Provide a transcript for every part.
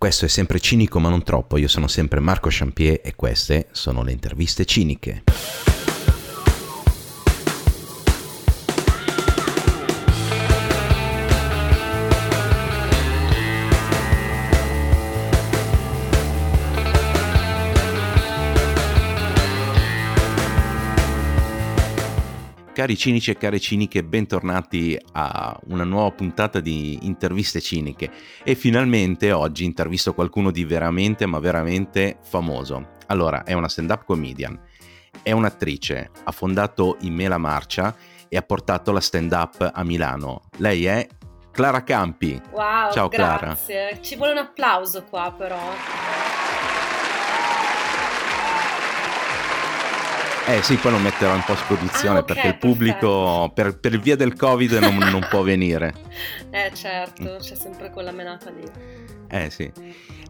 Questo è sempre cinico ma non troppo, io sono sempre Marco Champier e queste sono le interviste ciniche. Cari cinici e care ciniche, bentornati a una nuova puntata di interviste ciniche e finalmente oggi intervisto qualcuno di veramente ma veramente famoso. Allora, è una stand-up comedian, è un'attrice, ha fondato In Me la Marcia e ha portato la stand-up a Milano. Lei è Clara Campi. Wow, Ciao grazie. Clara. Ci vuole un applauso qua però. Eh sì, poi lo metterò in post-produzione Ah, ok, perché il pubblico per, per via del Covid non, non può venire. Eh certo, c'è sempre quella menata lì. Eh sì.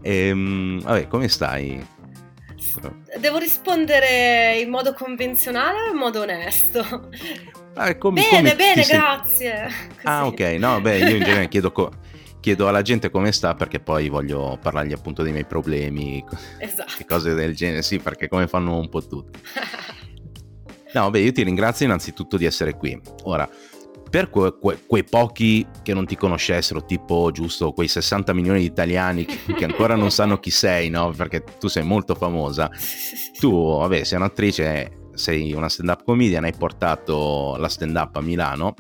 Ehm, vabbè, come stai? Devo rispondere in modo convenzionale o in modo onesto? Ah, come- bene, come bene, grazie. Ah, Così. ok. No, beh, io in genere chiedo, co- chiedo alla gente come sta perché poi voglio parlargli appunto dei miei problemi, Esatto. cose del genere. Sì, perché come fanno un po' tutti. No, beh, io ti ringrazio innanzitutto di essere qui. Ora, per que- que- quei pochi che non ti conoscessero, tipo giusto quei 60 milioni di italiani che, ancora non sanno chi sei, no? Perché tu sei molto famosa. Tu, vabbè, sei un'attrice, sei una stand-up comedian, hai portato la stand-up a Milano,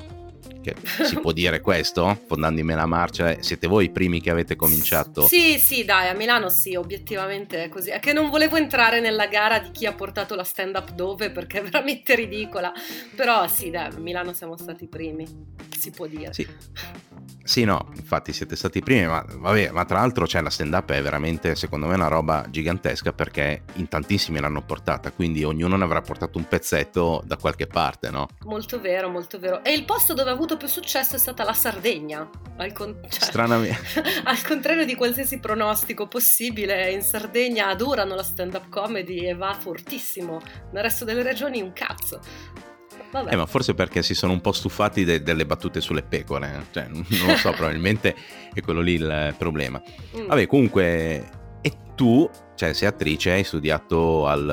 che si può dire questo, fondando in me la marcia, siete voi i primi che avete cominciato. Sì, sì, dai, a Milano sì, obiettivamente è così. È che non volevo entrare nella gara di chi ha portato la stand-up dove perché è veramente ridicola. Però sì, dai, a Milano siamo stati i primi, si può dire. Sì. Sì, no, infatti siete stati i primi, ma vabbè, ma tra l'altro cioè, la stand-up è veramente, secondo me, una roba gigantesca perché in tantissimi l'hanno portata, quindi ognuno ne avrà portato un pezzetto da qualche parte, no? Molto vero, molto vero. E il posto dove ha avuto più successo è stata la Sardegna. Al, con- cioè, al contrario di qualsiasi pronostico possibile, in Sardegna adorano la stand-up comedy e va fortissimo. Nel resto delle regioni un cazzo. Eh, ma forse perché si sono un po' stufati de- delle battute sulle pecore, eh. cioè, non lo so, probabilmente è quello lì il problema. Mm. Vabbè, comunque, e tu, cioè, sei attrice, hai studiato al-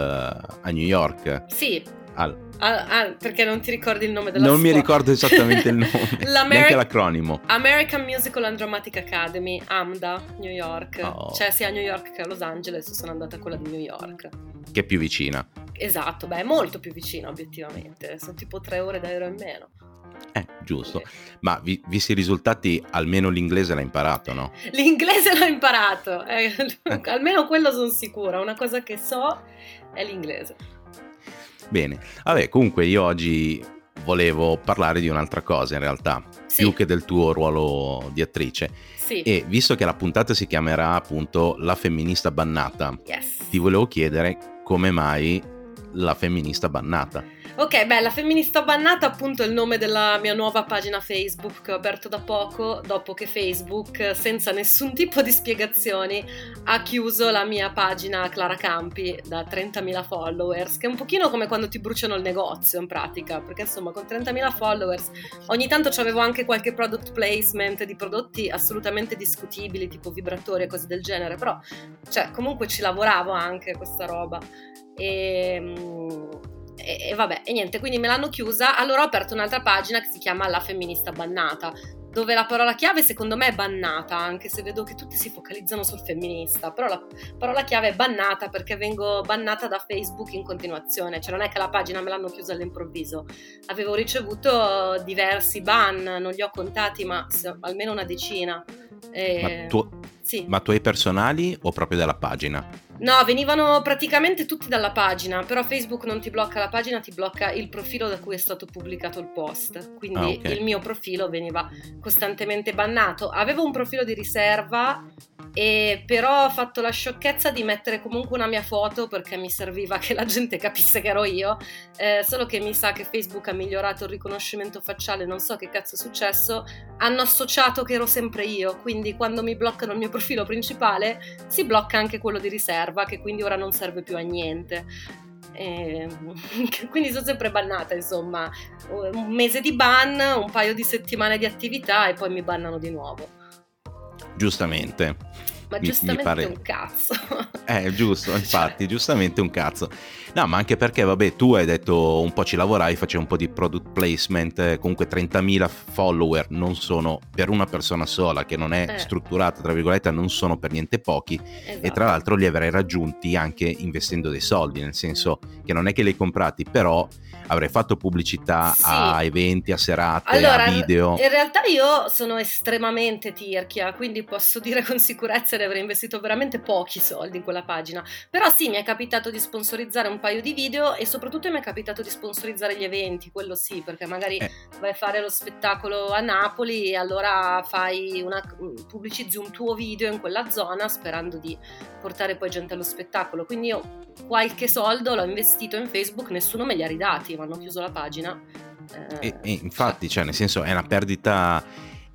a New York, Sì, al- ah, ah, perché non ti ricordi il nome della non mi scuola? ricordo esattamente il nome, neanche l'acronimo. American Musical and Dramatic Academy, AMDA, New York. Oh. Cioè sia a New York che a Los Angeles, sono andata a quella di New York. che è più vicina. Esatto, beh, è molto più vicino obiettivamente, sono tipo tre ore d'aereo in meno. Eh, giusto. Ma vi- visti i risultati, almeno l'inglese l'ha imparato, no? L'inglese l'ho imparato, eh, almeno quello sono sicura, una cosa che so è l'inglese. Bene. Vabbè, comunque io oggi volevo parlare di un'altra cosa in realtà, Sì, più che del tuo ruolo di attrice. sì, E visto che la puntata si chiamerà appunto La femminista bannata, yes. ti volevo chiedere come mai la femminista bannata. Ok, beh, la femminista bannata appunto è il nome della mia nuova pagina Facebook che ho aperto da poco, dopo che Facebook, senza nessun tipo di spiegazioni, ha chiuso la mia pagina Clara Campi da 30.000 followers, che è un pochino come quando ti bruciano il negozio in pratica, perché insomma con 30.000 followers ogni tanto avevo anche qualche product placement di prodotti assolutamente discutibili, tipo vibratori e cose del genere, però cioè comunque ci lavoravo anche questa roba. E, mm, e, e vabbè, e niente, quindi me l'hanno chiusa. Allora ho aperto un'altra pagina che si chiama La femminista bannata, dove la parola chiave secondo me è bannata, anche se vedo che tutti si focalizzano sul femminista, però la parola chiave è bannata perché vengo bannata da Facebook in continuazione, cioè non è che la pagina me l'hanno chiusa all'improvviso, avevo ricevuto diversi ban, non li ho contati, ma almeno una decina. E- Ma, tu- sì. ma tuoi personali o proprio della pagina? No, venivano praticamente tutti dalla pagina, però Facebook non ti blocca la pagina, ti blocca il profilo da cui è stato pubblicato il post. Quindi Ah, ok. il mio profilo veniva costantemente bannato. Avevo un profilo di riserva, e però ho fatto la sciocchezza di mettere comunque una mia foto perché mi serviva che la gente capisse che ero io. eh, solo che mi sa che Facebook ha migliorato il riconoscimento facciale, non so che cazzo è successo. Hanno associato che ero sempre io, quindi quando mi bloccano il mio profilo principale si blocca anche quello di riserva, che quindi ora non serve più a niente. E, quindi sono sempre bannata, insomma, un mese di ban, un paio di settimane di attività e poi mi bannano di nuovo. Giustamente. Ma mi, giustamente mi pare... un cazzo. Eh, giusto, infatti, cioè... giustamente un cazzo. No, ma anche perché, vabbè, tu hai detto un po' ci lavorai, facevi un po' di product placement, eh, comunque 30.000 follower non sono per una persona sola che non è eh. strutturata, tra virgolette, non sono per niente pochi esatto. e tra l'altro li avrei raggiunti anche investendo dei soldi, nel senso che non è che li hai comprati, però avrei fatto pubblicità sì. a eventi, a serate, allora, a video. In realtà io sono estremamente tirchia, quindi posso dire con sicurezza di aver investito veramente pochi soldi in quella pagina. Però sì, mi è capitato di sponsorizzare un paio di video e soprattutto mi è capitato di sponsorizzare gli eventi, quello sì, perché magari eh. vai a fare lo spettacolo a Napoli e allora fai una, pubblicizzi un tuo video in quella zona sperando di portare poi gente allo spettacolo. Quindi io qualche soldo l'ho investito in Facebook, nessuno me li ha ridati, mi hanno chiuso la pagina. Eh, e, e infatti, cioè, nel senso, è una perdita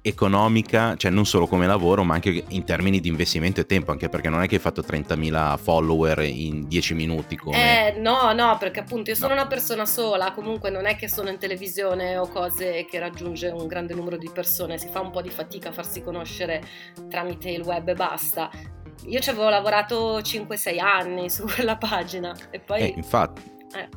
economica, cioè non solo come lavoro, ma anche in termini di investimento e tempo, anche perché non è che hai fatto 30.000 follower in 10 minuti. Come... Eh, no, no, perché appunto io sono no. una persona sola, comunque non è che sono in televisione o cose che raggiunge un grande numero di persone, si fa un po' di fatica a farsi conoscere tramite il web e basta. Io ci avevo lavorato 5-6 anni su quella pagina e poi... Eh, infatti. Eh.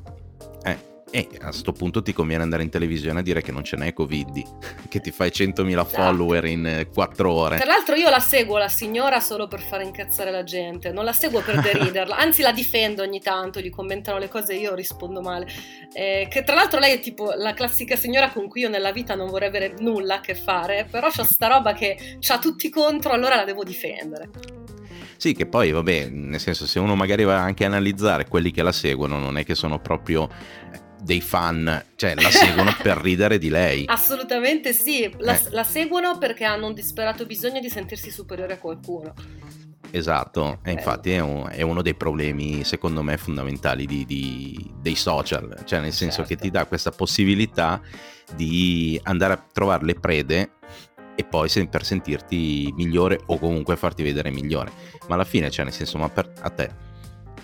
eh. E a questo punto ti conviene andare in televisione a dire che non ce n'è Covid, che ti fai 100.000 esatto. follower in 4 eh, ore. Tra l'altro io la seguo la signora solo per fare incazzare la gente, non la seguo per deriderla, anzi la difendo ogni tanto, gli commentano le cose e io rispondo male. Eh, che tra l'altro lei è tipo la classica signora con cui io nella vita non vorrei avere nulla a che fare, però c'ha sta roba che ha tutti contro, allora la devo difendere. Sì, che poi, vabbè, nel senso, se uno magari va anche a analizzare quelli che la seguono, non è che sono proprio dei fan, cioè la seguono per ridere di lei. Assolutamente sì, la, eh. la, seguono perché hanno un disperato bisogno di sentirsi superiore a qualcuno. Esatto, e infatti è, un, è, uno dei problemi secondo me fondamentali di, di, dei social, cioè nel senso certo. che ti dà questa possibilità di andare a trovare le prede e poi per sentirti migliore o comunque farti vedere migliore. Ma alla fine, cioè nel senso, ma per, a te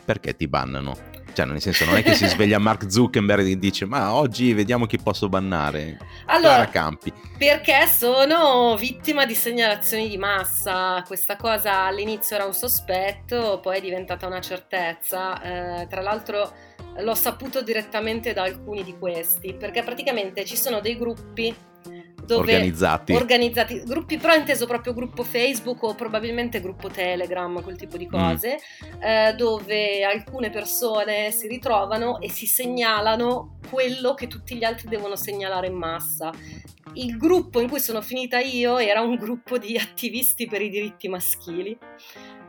perché ti bannano? Cioè, nel senso, non è che si sveglia Mark Zuckerberg e dice: Ma oggi vediamo chi posso bannare. Allora, Campi. perché sono vittima di segnalazioni di massa. Questa cosa all'inizio era un sospetto, poi è diventata una certezza. Eh, tra l'altro, l'ho saputo direttamente da alcuni di questi, perché praticamente ci sono dei gruppi dove organizzati. organizzati. gruppi però inteso proprio gruppo Facebook o probabilmente gruppo Telegram, quel tipo di mm. cose, mm. eh, dove alcune persone si ritrovano e si segnalano quello che tutti gli altri devono segnalare in massa. Il gruppo in cui sono finita io era un gruppo di attivisti per i diritti maschili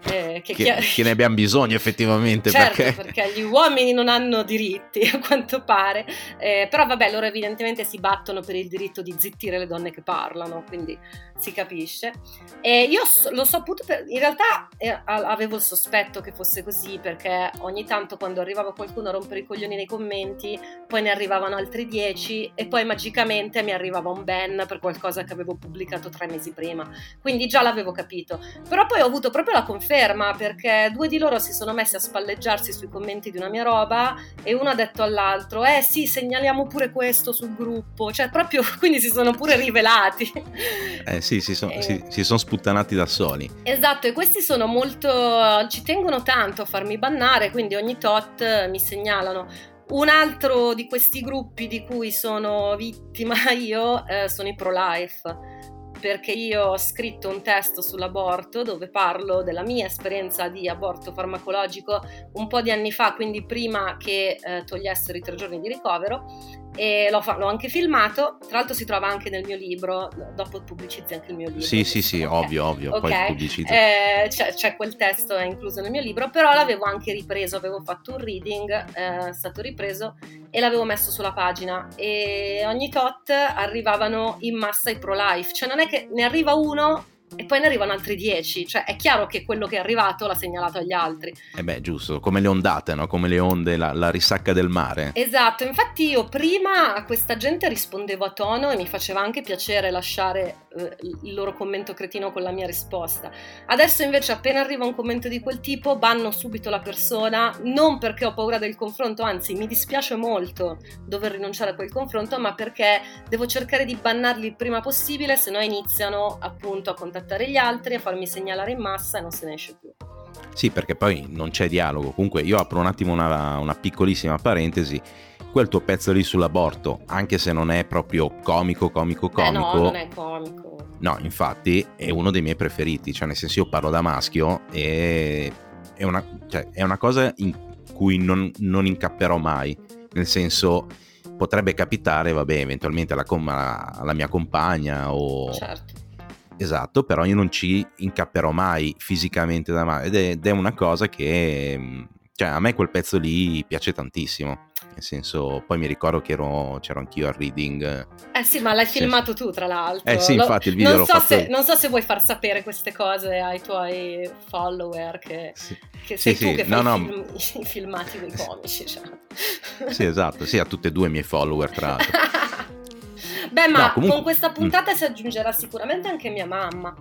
eh, che, che, che, ne abbiamo bisogno effettivamente. Certo, perché... perché gli uomini non hanno diritti, a quanto pare. Eh, però vabbè, loro evidentemente si battono per il diritto di zittire le donne che parlano, quindi si capisce. E io so appunto, per, in realtà eh, avevo il sospetto che fosse così, perché ogni tanto quando arrivava qualcuno a rompere i coglioni nei commenti, poi ne arrivavano altri dieci e poi magicamente mi arrivava un ban per qualcosa che avevo pubblicato tre mesi prima. Quindi già l'avevo capito. Però poi ho avuto proprio la conferma ferma perché due di loro si sono messi a spalleggiarsi sui commenti di una mia roba e uno ha detto all'altro eh sì segnaliamo pure questo sul gruppo cioè proprio quindi si sono pure rivelati eh sì si, son, e... si, si sono sputtanati da soli. Esatto e questi sono molto ci tengono tanto a farmi bannare quindi ogni tot mi segnalano. Un altro di questi gruppi di cui sono vittima io eh, sono i pro-life perché io ho scritto un testo sull'aborto dove parlo della mia esperienza di aborto farmacologico un po' di anni fa, quindi prima che eh, togliessero i tre giorni di ricovero e l'ho, l'ho, anche filmato, tra l'altro si trova anche nel mio libro, dopo pubblicizzi anche il mio libro. Sì, sì, sì, okay. ovvio, ovvio, okay. poi eh, c'è, c'è, quel testo è incluso nel mio libro, però l'avevo anche ripreso, avevo fatto un reading, eh, è stato ripreso e l'avevo messo sulla pagina e ogni tot arrivavano in massa i pro-life, cioè non è che ne arriva uno e poi ne arrivano altri 10, cioè è chiaro che quello che è arrivato l'ha segnalato agli altri. Eh beh, giusto, come le ondate, no? Come le onde, la, la, risacca del mare. Esatto, infatti io prima a questa gente rispondevo a tono e mi faceva anche piacere lasciare eh, il loro commento cretino con la mia risposta. Adesso invece appena arriva un commento di quel tipo banno subito la persona, non perché ho paura del confronto, anzi mi dispiace molto dover rinunciare a quel confronto, ma perché devo cercare di bannarli il prima possibile, se no iniziano appunto a contattare contattare gli altri, a farmi segnalare in massa e non se ne esce più. Sì, perché poi non c'è dialogo. Comunque io apro un attimo una, una piccolissima parentesi. Quel tuo pezzo lì sull'aborto, anche se non è proprio comico, comico, comico. Eh no, non è comico. No, infatti è uno dei miei preferiti. Cioè, nel senso, io parlo da maschio e è una, cioè, è una cosa in cui non, non incapperò mai. Nel senso, potrebbe capitare, vabbè, eventualmente alla, alla mia compagna o... Certo. Esatto, però io non ci incapperò mai fisicamente da mai ed è, ed è una cosa che... Cioè, a me quel pezzo lì piace tantissimo. Nel senso poi mi ricordo che ero, c'ero anch'io al reading. Eh sì ma l'hai sì. filmato tu tra l'altro. Eh sì infatti il video non l'ho so, se, non so se vuoi far sapere queste cose ai tuoi follower che, sì. che sei sì, tu che fai no, film, i filmati dei comici cioè. sì esatto sì a tutte e due i miei follower tra l'altro beh ma no, comunque... con questa puntata mm. si aggiungerà sicuramente anche mia mamma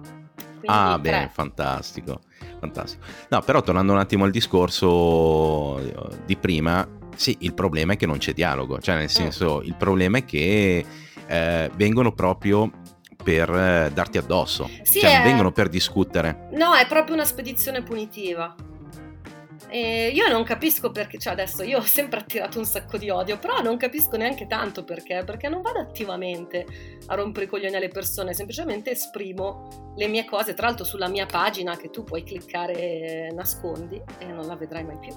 ah beh fantastico fantastico no però tornando un attimo al discorso di prima sì, il problema è che non c'è dialogo, cioè nel eh. senso, il problema è che eh, vengono proprio per eh, darti addosso, sì, cioè è... non vengono per discutere. No, è proprio una spedizione punitiva. E io non capisco perché, cioè adesso io ho sempre attirato un sacco di odio, però non capisco neanche tanto perché, perché non vado attivamente a rompere i coglioni alle persone, semplicemente esprimo le mie cose, tra l'altro sulla mia pagina che tu puoi cliccare nascondi e non la vedrai mai più.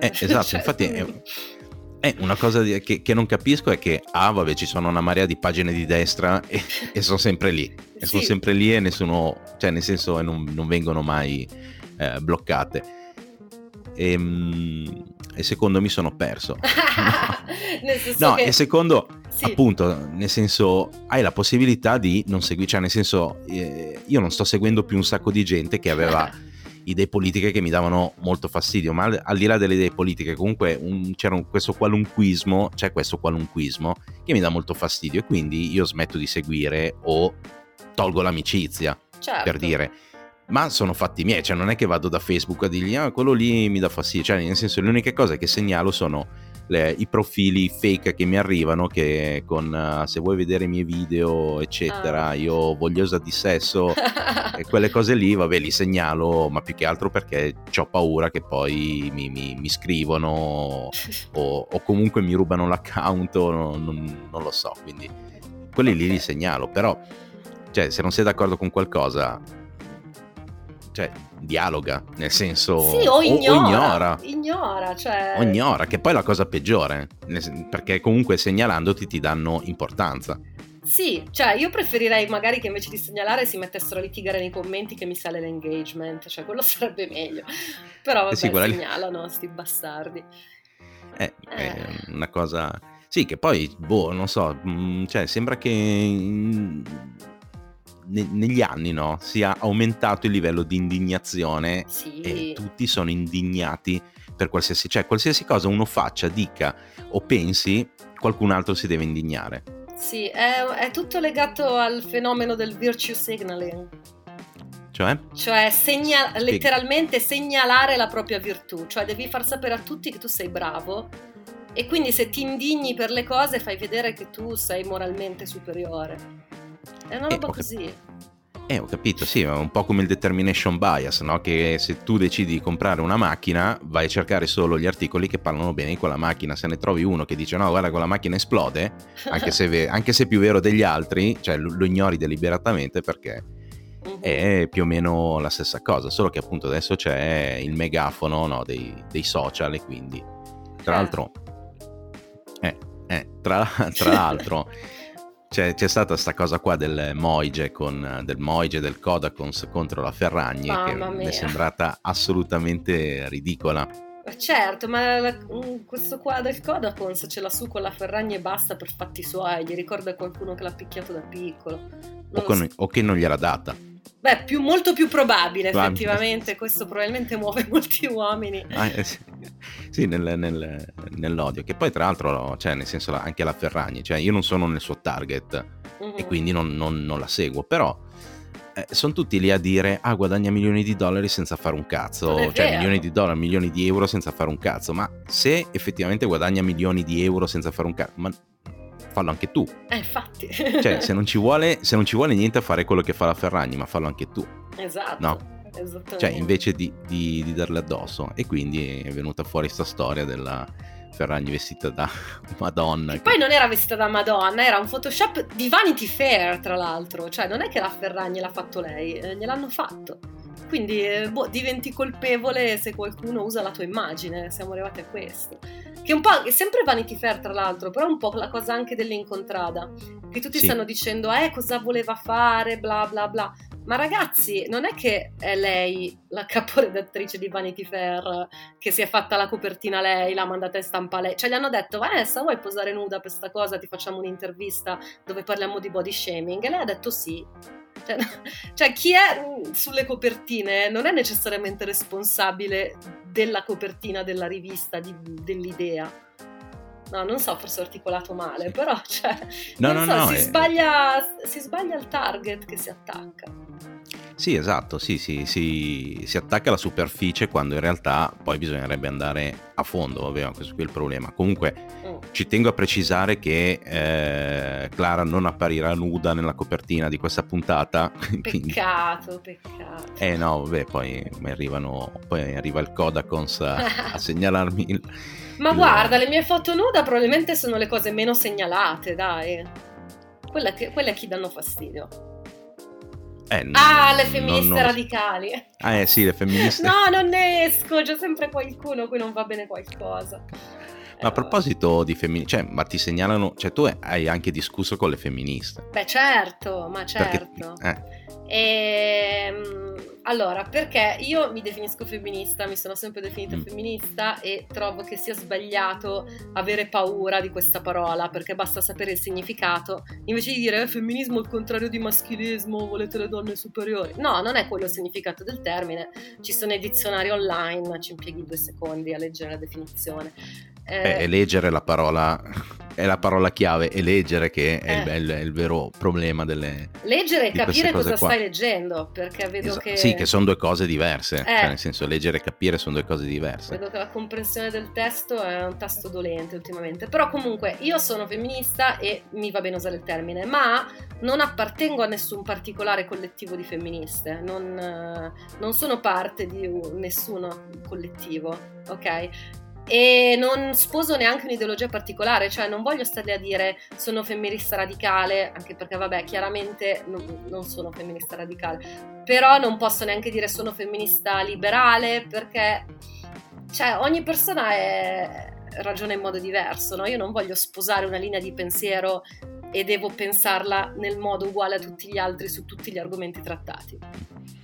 Eh, esatto, cioè, infatti è, è, una cosa che, che, non capisco è che, ah vabbè, ci sono una marea di pagine di destra e, e sono sempre lì, e sì. sono sempre lì e nessuno, cioè nel senso non, non vengono mai eh, bloccate e, ehm, e secondo mi sono perso. no, che... e secondo, sì. appunto, nel senso, hai la possibilità di non seguire, cioè nel senso, eh, io non sto seguendo più un sacco di gente che aveva idee politiche che mi davano molto fastidio, ma al, al di là delle idee politiche, comunque un, c'era un, questo qualunquismo, c'è questo qualunquismo che mi dà molto fastidio e quindi io smetto di seguire o tolgo l'amicizia, certo. per dire ma sono fatti miei, cioè non è che vado da Facebook a dirgli ah quello lì mi dà fastidio, cioè nel senso le uniche cose che segnalo sono le, i profili fake che mi arrivano che con uh, se vuoi vedere i miei video eccetera ah. io vogliosa di sesso e quelle cose lì vabbè li segnalo ma più che altro perché ho paura che poi mi, mi, mi scrivono o, o, comunque mi rubano l'account non, non, non lo so quindi quelli lì li segnalo però cioè se non sei d'accordo con qualcosa cioè, dialoga, nel senso... Sì, o ignora. O ignora, ignora, cioè... o ignora, che poi è la cosa peggiore, perché comunque segnalandoti ti danno importanza. Sì, cioè io preferirei magari che invece di segnalare si mettessero a litigare nei commenti che mi sale l'engagement, cioè quello sarebbe meglio. Però vabbè, eh sì, segnalano, lì... sti bastardi. Eh, eh. È una cosa... Sì, che poi, boh, non so, mm, cioè sembra che ne, negli anni no, sia aumentato il livello di indignazione sì. e tutti sono indignati per qualsiasi, cioè qualsiasi cosa uno faccia, dica o pensi, qualcun altro si deve indignare. Sì, è, è tutto legato al fenomeno del virtue signaling. Cioè? Cioè segna- letteralmente segnalare la propria virtù, cioè devi far sapere a tutti che tu sei bravo e quindi se ti indigni per le cose fai vedere che tu sei moralmente superiore. È una roba eh, così. Eh, ho capito, sì, è un po' come il determination bias, no? Che se tu decidi di comprare una macchina, vai a cercare solo gli articoli che parlano bene di quella macchina. Se ne trovi uno che dice no, guarda, quella macchina esplode, anche se, ve- anche se è più vero degli altri, cioè lo, lo ignori deliberatamente perché uh-huh. è più o meno la stessa cosa, solo che appunto adesso c'è il megafono no, dei, dei, social e quindi, tra eh. l'altro, eh, eh, tra, tra l'altro... c'è, c'è stata questa cosa qua del Moige, con, del Moige del Kodakons contro la Ferragni Mamma che mi è sembrata assolutamente ridicola. Certo, ma la, mm, questo qua del Kodakons ce l'ha su con la Ferragni e basta per fatti suoi, gli ricorda qualcuno che l'ha picchiato da piccolo. O, con, so. o, che non gliela data. Beh, più, molto più probabile effettivamente, questo probabilmente muove molti uomini. Ah, eh, sì, sì nel, nel, nell'odio, che poi tra l'altro, cioè nel senso anche la Ferragni, cioè io non sono nel suo target uh-huh. e quindi non, non, non, la seguo, però eh, sono tutti lì a dire ah guadagna milioni di dollari senza fare un cazzo, cioè vero. milioni di dollari, milioni di euro senza fare un cazzo, ma se effettivamente guadagna milioni di euro senza fare un cazzo, ma fallo anche tu. Eh, infatti. Cioè, se non, ci vuole, se non ci vuole niente a fare quello che fa la Ferragni, ma fallo anche tu. Esatto. No. Cioè, invece di, di, di darle addosso. E quindi è venuta fuori questa storia della Ferragni vestita da Madonna. Che... Poi non era vestita da Madonna, era un Photoshop di Vanity Fair, tra l'altro. Cioè, non è che la Ferragni l'ha fatto lei, eh, gliel'hanno fatto. Quindi eh, boh, diventi colpevole se qualcuno usa la tua immagine. Siamo arrivati a questo. Che un po' è sempre Vanity Fair, tra l'altro, però è un po' la cosa anche dell'incontrada. Che tutti sì. stanno dicendo, eh, cosa voleva fare, bla bla bla. Ma ragazzi, non è che è lei la caporedattrice di Vanity Fair che si è fatta la copertina lei, l'ha mandata in stampa lei. Cioè gli hanno detto Vanessa vuoi posare nuda per questa cosa? Ti facciamo un'intervista dove parliamo di body shaming. E lei ha detto sì. Cioè, cioè chi è mm, sulle copertine non è necessariamente responsabile della copertina della rivista, di, dell'idea No, non so, forse ho articolato male, però cioè, no, no, so, no, si, è... sbaglia, si sbaglia il target che si attacca. Sì, esatto, sì, sì, sì, si attacca alla superficie quando in realtà poi bisognerebbe andare a fondo, vabbè, questo qui è il problema. Comunque mm. ci tengo a precisare che eh, Clara non apparirà nuda nella copertina di questa puntata. Peccato, quindi... peccato. Eh no, vabbè, poi, arrivano, poi arriva il Codacons a, a segnalarmi il ma il... guarda, le mie foto nuda probabilmente sono le cose meno segnalate, dai. Quelle, che, quelle a chi danno fastidio. Eh, ah, le femministe non, non... radicali. Ah, eh sì, le femministe. no, non ne esco, c'è sempre qualcuno cui non va bene qualcosa. Ma a proposito di femministe, cioè, ma ti segnalano, cioè tu hai anche discusso con le femministe. Beh, certo, ma certo. Perché, eh. E, ehm, allora, perché io mi definisco femminista, mi sono sempre definita mm. femminista e trovo che sia sbagliato avere paura di questa parola, perché basta sapere il significato, invece di dire eh, femminismo è il contrario di maschilismo, volete le donne superiori. No, non è quello il significato del termine, ci sono i dizionari online, ci impieghi due secondi a leggere la definizione. Eh, e leggere la parola è la parola chiave, e leggere che è, eh. il, è, il, vero problema delle Leggere e capire cosa qua. stai leggendo, perché vedo esatto. che... Sì, che sono due cose diverse, eh. cioè nel senso leggere e capire sono due cose diverse. Vedo che la comprensione del testo è un tasto dolente ultimamente, però comunque io sono femminista e mi va bene usare il termine, ma non appartengo a nessun particolare collettivo di femministe, non, non sono parte di nessuno collettivo, ok? E non sposo neanche un'ideologia particolare, cioè non voglio stare a dire sono femminista radicale, anche perché vabbè, chiaramente non, non, sono femminista radicale, però non posso neanche dire sono femminista liberale perché cioè, ogni persona è, ragiona in modo diverso, no? Io non voglio sposare una linea di pensiero e devo pensarla nel modo uguale a tutti gli altri su tutti gli argomenti trattati.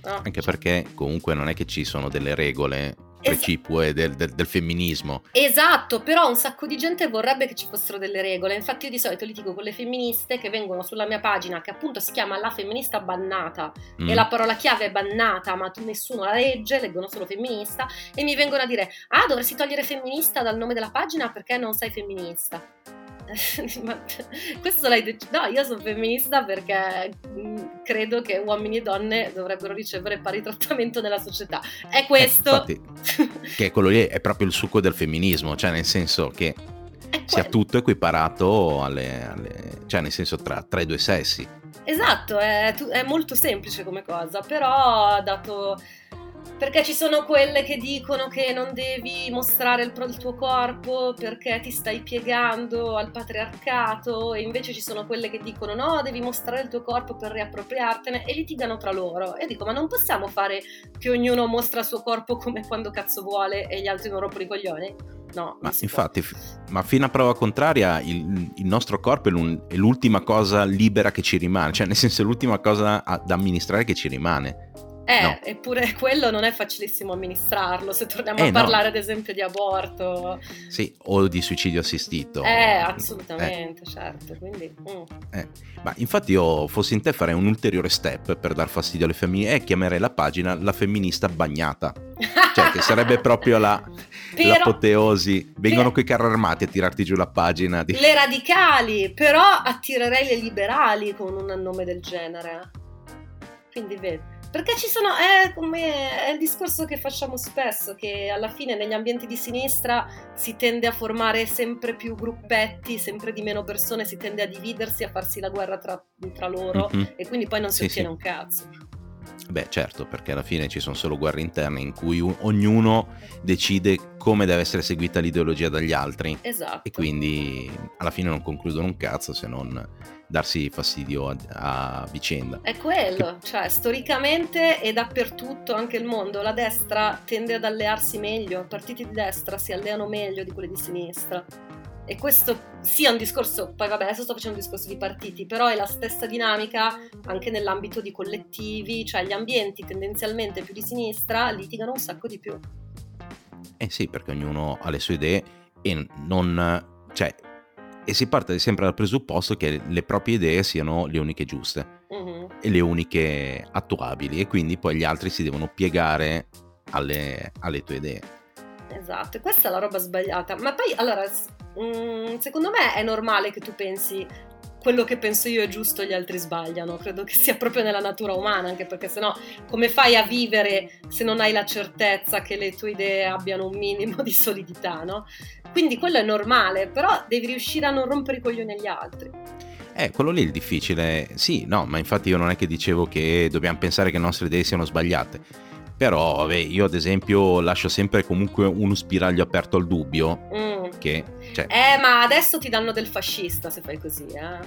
No? Anche perché comunque non è che ci sono delle regole precipue del, del, del, femminismo. Esatto, però un sacco di gente vorrebbe che ci fossero delle regole. Infatti, io di solito litigo con le femministe che vengono sulla mia pagina, che appunto si chiama La femminista bannata, mm. e la parola chiave è bannata, ma nessuno la legge, leggono solo femminista, e mi vengono a dire: Ah, dovresti togliere femminista dal nome della pagina perché non sei femminista. Questo l'hai detto? No, io sono femminista perché mm, credo che uomini e donne dovrebbero ricevere pari trattamento nella società. È eh, questo. Eh, infatti, che quello lì è proprio il succo del femminismo, cioè nel senso che sia tutto equiparato alle, alle, cioè nel senso tra, tra i due sessi. Esatto, è, è molto semplice come cosa, però dato perché ci sono quelle che dicono che non devi mostrare il, il, tuo corpo perché ti stai piegando al patriarcato e invece ci sono quelle che dicono no, devi mostrare il tuo corpo per riappropriartene e litigano tra loro. E dico ma non possiamo fare che ognuno mostra il suo corpo come quando cazzo vuole e gli altri non rompono i coglioni? No, ma infatti, può. ma fino a prova contraria, il, il nostro corpo è, l'ultima cosa libera che ci rimane, cioè nel senso è l'ultima cosa da amministrare che ci rimane. Eh, no. eppure quello non è facilissimo amministrarlo, se torniamo eh, a parlare no. ad esempio di aborto. Sì, o di suicidio assistito. Eh, assolutamente, eh. certo. Quindi, mm. eh. Ma infatti io fossi in te farei un ulteriore step per dar fastidio alle famiglie e chiamerei la pagina La femminista bagnata. cioè che sarebbe proprio la, però, l'apoteosi. Vengono per... coi carri armati a tirarti giù la pagina. Di... Le radicali, però attirerei le liberali con un nome del genere. Quindi vedi Perché ci sono, è, come, è il discorso che facciamo spesso, che alla fine negli ambienti di sinistra si tende a formare sempre più gruppetti, sempre di meno persone, si tende a dividersi, a farsi la guerra tra, tra loro mm-hmm. e quindi poi non si sì, ottiene sì. un cazzo. Beh, certo, perché alla fine ci sono solo guerre interne in cui un, ognuno decide come deve essere seguita l'ideologia dagli altri. Esatto. E quindi alla fine non concludono un cazzo se non darsi fastidio a, a vicenda. È quello, che... cioè storicamente e dappertutto, anche il mondo, la destra tende ad allearsi meglio, i partiti di destra si alleano meglio di quelli di sinistra. E questo sia un discorso, poi vabbè adesso sto facendo un discorso di partiti, però è la stessa dinamica anche nell'ambito di collettivi, cioè gli ambienti tendenzialmente più di sinistra litigano un sacco di più. Eh sì, perché ognuno ha le sue idee e non... cioè e si parte sempre dal presupposto che le proprie idee siano le uniche giuste uh-huh. e le uniche attuabili e quindi poi gli altri si devono piegare alle, alle tue idee. Esatto, e questa è la roba sbagliata. Ma poi, allora, mm, secondo me è normale che tu pensi quello che penso io è giusto gli altri sbagliano. Credo che sia proprio nella natura umana, anche perché sennò come fai a vivere se non hai la certezza che le tue idee abbiano un minimo di solidità, no? Quindi quello è normale, però devi riuscire a non rompere i coglioni agli altri. Eh, quello lì è il difficile. Sì, no, ma infatti io non è che dicevo che dobbiamo pensare che le nostre idee siano sbagliate. Però, vabbè, io ad esempio lascio sempre comunque uno spiraglio aperto al dubbio. Mm. Che, cioè... Eh, ma adesso ti danno del fascista se fai così, eh.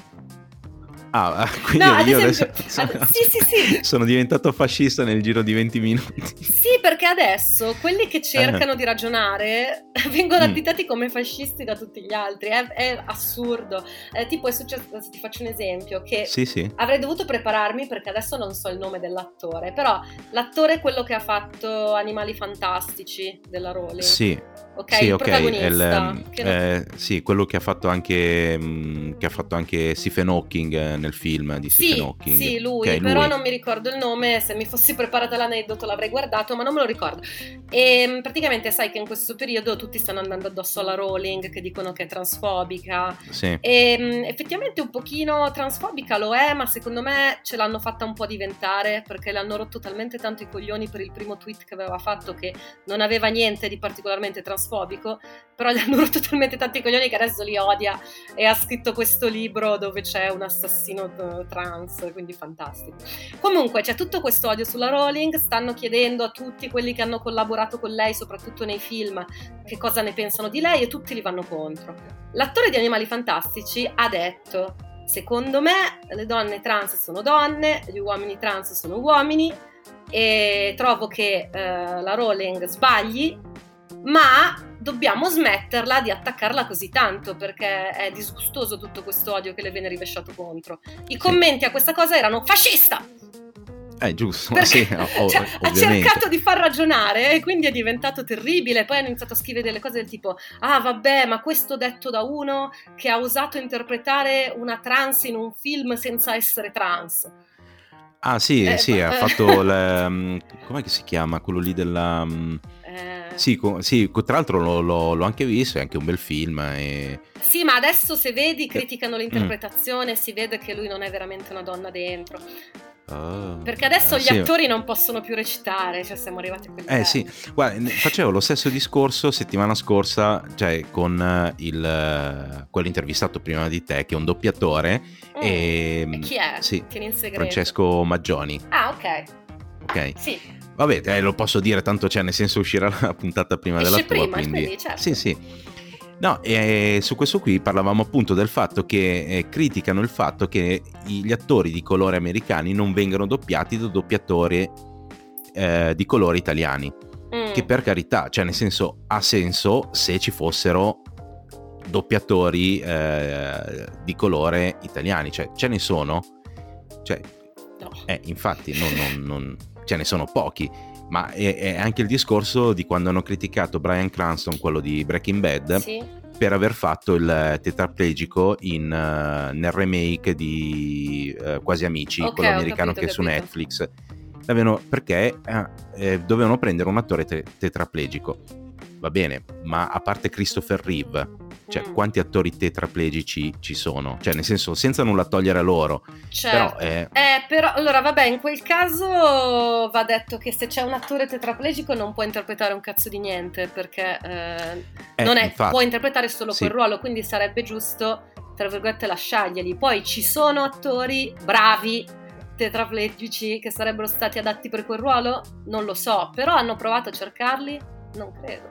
Ah, ah, quindi no, io esempio, adesso sono, ad, sì, sì, sì. sono, diventato fascista nel giro di 20 minuti. Sì, perché adesso quelli che cercano uh di ragionare vengono mm. additati come fascisti da tutti gli altri. È, è assurdo. Eh, tipo è successo, ti faccio un esempio, che avrei dovuto prepararmi perché adesso non so il nome dell'attore, però l'attore è quello che ha fatto Animali Fantastici della Rowling. Sì. Ok, sì, il okay. Il, ehm, eh, sì, quello che ha fatto anche, mh, che ha fatto anche Stephen Hawking eh, nel film di Stephen sì, Hawking. Sì, lui, okay, però lui. non mi ricordo il nome, se mi fossi preparata l'aneddoto l'avrei guardato, ma non me lo ricordo. E mm, praticamente sai che in questo periodo tutti stanno andando addosso alla Rowling, che dicono che è transfobica. Sì. E mm, effettivamente un pochino transfobica lo è, ma secondo me ce l'hanno fatta un po' diventare, perché le hanno rotto talmente tanto i coglioni per il primo tweet che aveva fatto che non aveva niente di particolarmente transfobico transfobico, però gli hanno rotto talmente tanti coglioni che adesso li odia e ha scritto questo libro dove c'è un assassino eh, trans, quindi fantastico. Comunque c'è tutto questo odio sulla Rowling, stanno chiedendo a tutti quelli che hanno collaborato con lei, soprattutto nei film, che cosa ne pensano di lei e tutti li vanno contro. L'attore di Animali Fantastici ha detto Secondo me le donne trans sono donne, gli uomini trans sono uomini e trovo che eh, la Rowling sbagli ma dobbiamo smetterla di attaccarla così tanto perché è disgustoso tutto questo odio che le viene rivesciato contro. I commenti a questa cosa erano fascista! Eh, giusto, perché, sì, oh, cioè, ha cercato di far ragionare e quindi è diventato terribile. Poi hanno iniziato a scrivere delle cose del tipo: Ah, vabbè, ma questo detto da uno che ha osato interpretare una trans in un film senza essere trans. Ah, sì, eh, sì, ma... ha fatto. Le, um, com'è che si chiama quello lì della. Um, sì, sì, tra l'altro l'ho, l'ho, l'ho, anche visto, è anche un bel film. E... Sì, ma adesso se vedi criticano l'interpretazione, mm. si vede che lui non è veramente una donna dentro. Oh, Perché adesso eh, gli sì. attori non possono più recitare, cioè siamo arrivati a quel Eh sì, guarda, facevo lo stesso discorso settimana scorsa, cioè con eh, il, eh, quello intervistato prima di te, che è un doppiatore. Mm. E, e chi è? Sì, Francesco Maggioni. Ah, ok. Ok. Sì. Vabbè, eh, lo posso dire, tanto c'è, nel senso uscirà la puntata prima Esce della tua, prima, quindi... quindi certo. Sì, sì. No, e su questo qui parlavamo appunto del fatto che eh, criticano il fatto che gli attori di colore americani non vengano doppiati da doppiatori eh, di colore italiani. Mm. Che per carità, cioè nel senso ha senso se ci fossero doppiatori eh, di colore italiani, cioè ce ne sono. Cioè, no. eh, infatti non, non, non ce ne sono pochi, ma è, è, anche il discorso di quando hanno criticato Brian Cranston, quello di Breaking Bad, sì. per aver fatto il tetraplegico in, uh, nel remake di uh, Quasi Amici, okay, quello americano capito, che è su Netflix. Avevano, perché eh, eh, dovevano prendere un attore te- tetraplegico. Va bene, ma a parte Christopher Reeve, Cioè, Mm. quanti attori tetraplegici ci sono? Cioè, nel senso, senza nulla togliere a loro, Certo. però eh, Eh, però, allora, vabbè, in quel caso va detto che se c'è un attore tetraplegico non può interpretare un cazzo di niente, perché eh, eh, non è, infatti, può interpretare solo sì. quel ruolo, quindi sarebbe giusto, tra virgolette, lasciarglieli. Poi ci sono attori bravi tetraplegici che sarebbero stati adatti per quel ruolo? Non lo so, però hanno provato a cercarli? Non credo.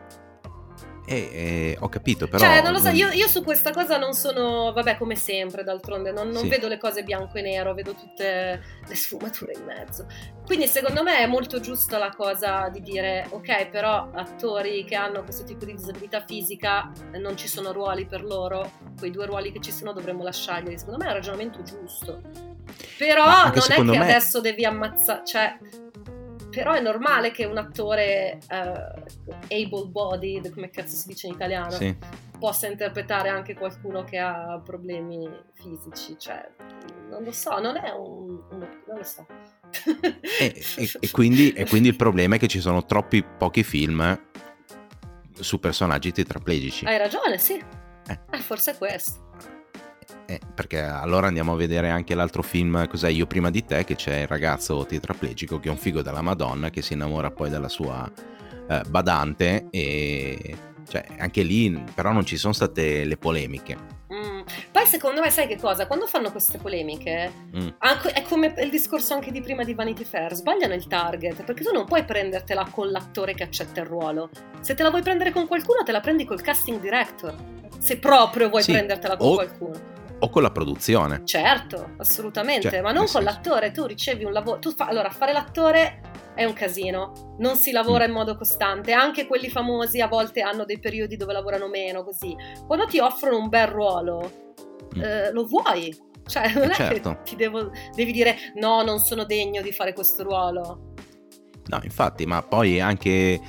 Eh, eh, ho capito, però... cioè, non lo so, io, io su questa cosa non sono, vabbè, come sempre, d'altronde, non, non Sì. vedo le cose bianco e nero, vedo tutte le sfumature in mezzo. Quindi secondo me è molto giusta la cosa di dire, ok, però attori che hanno questo tipo di disabilità fisica eh, non ci sono ruoli per loro, quei due ruoli che ci sono dovremmo lasciarli. Secondo me è un ragionamento giusto. Però non è che me- adesso devi ammazzare, cioè... Però è normale che un attore eh, able-bodied, come cazzo si dice in italiano, Sì. possa interpretare anche qualcuno che ha problemi fisici, cioè non lo so, non è un, un- non lo so. E, e- e quindi, e quindi il problema è che ci sono troppi pochi film su personaggi tetraplegici. Hai ragione, sì. Eh. Eh, forse è questo. Eh, perché allora andiamo a vedere anche l'altro film, cos'è Io prima di te, che c'è il ragazzo tetraplegico che è un figo della Madonna che si innamora poi della sua eh, badante e cioè anche lì però non ci sono state le polemiche. Mm. Poi secondo me sai che cosa? Quando fanno queste polemiche, Mm. anche- è come il discorso anche di prima di Vanity Fair, sbagliano il target, perché tu non puoi prendertela con l'attore che accetta il ruolo. Se te la vuoi prendere con qualcuno, te la prendi col casting director. Se proprio vuoi Sì, prendertela con o- qualcuno. O con la produzione. Certo, assolutamente, Cioè, ma non con senso- l'attore, tu ricevi un lavoro, tu fa- allora fare l'attore è un casino, non si lavora Mm. in modo costante, anche quelli famosi a volte hanno dei periodi dove lavorano meno, così. Quando ti offrono un bel ruolo, Mm. eh, lo vuoi, cioè non Eh, è certo. che ti devo, devi dire no, non sono degno di fare questo ruolo. No, infatti, ma poi anche...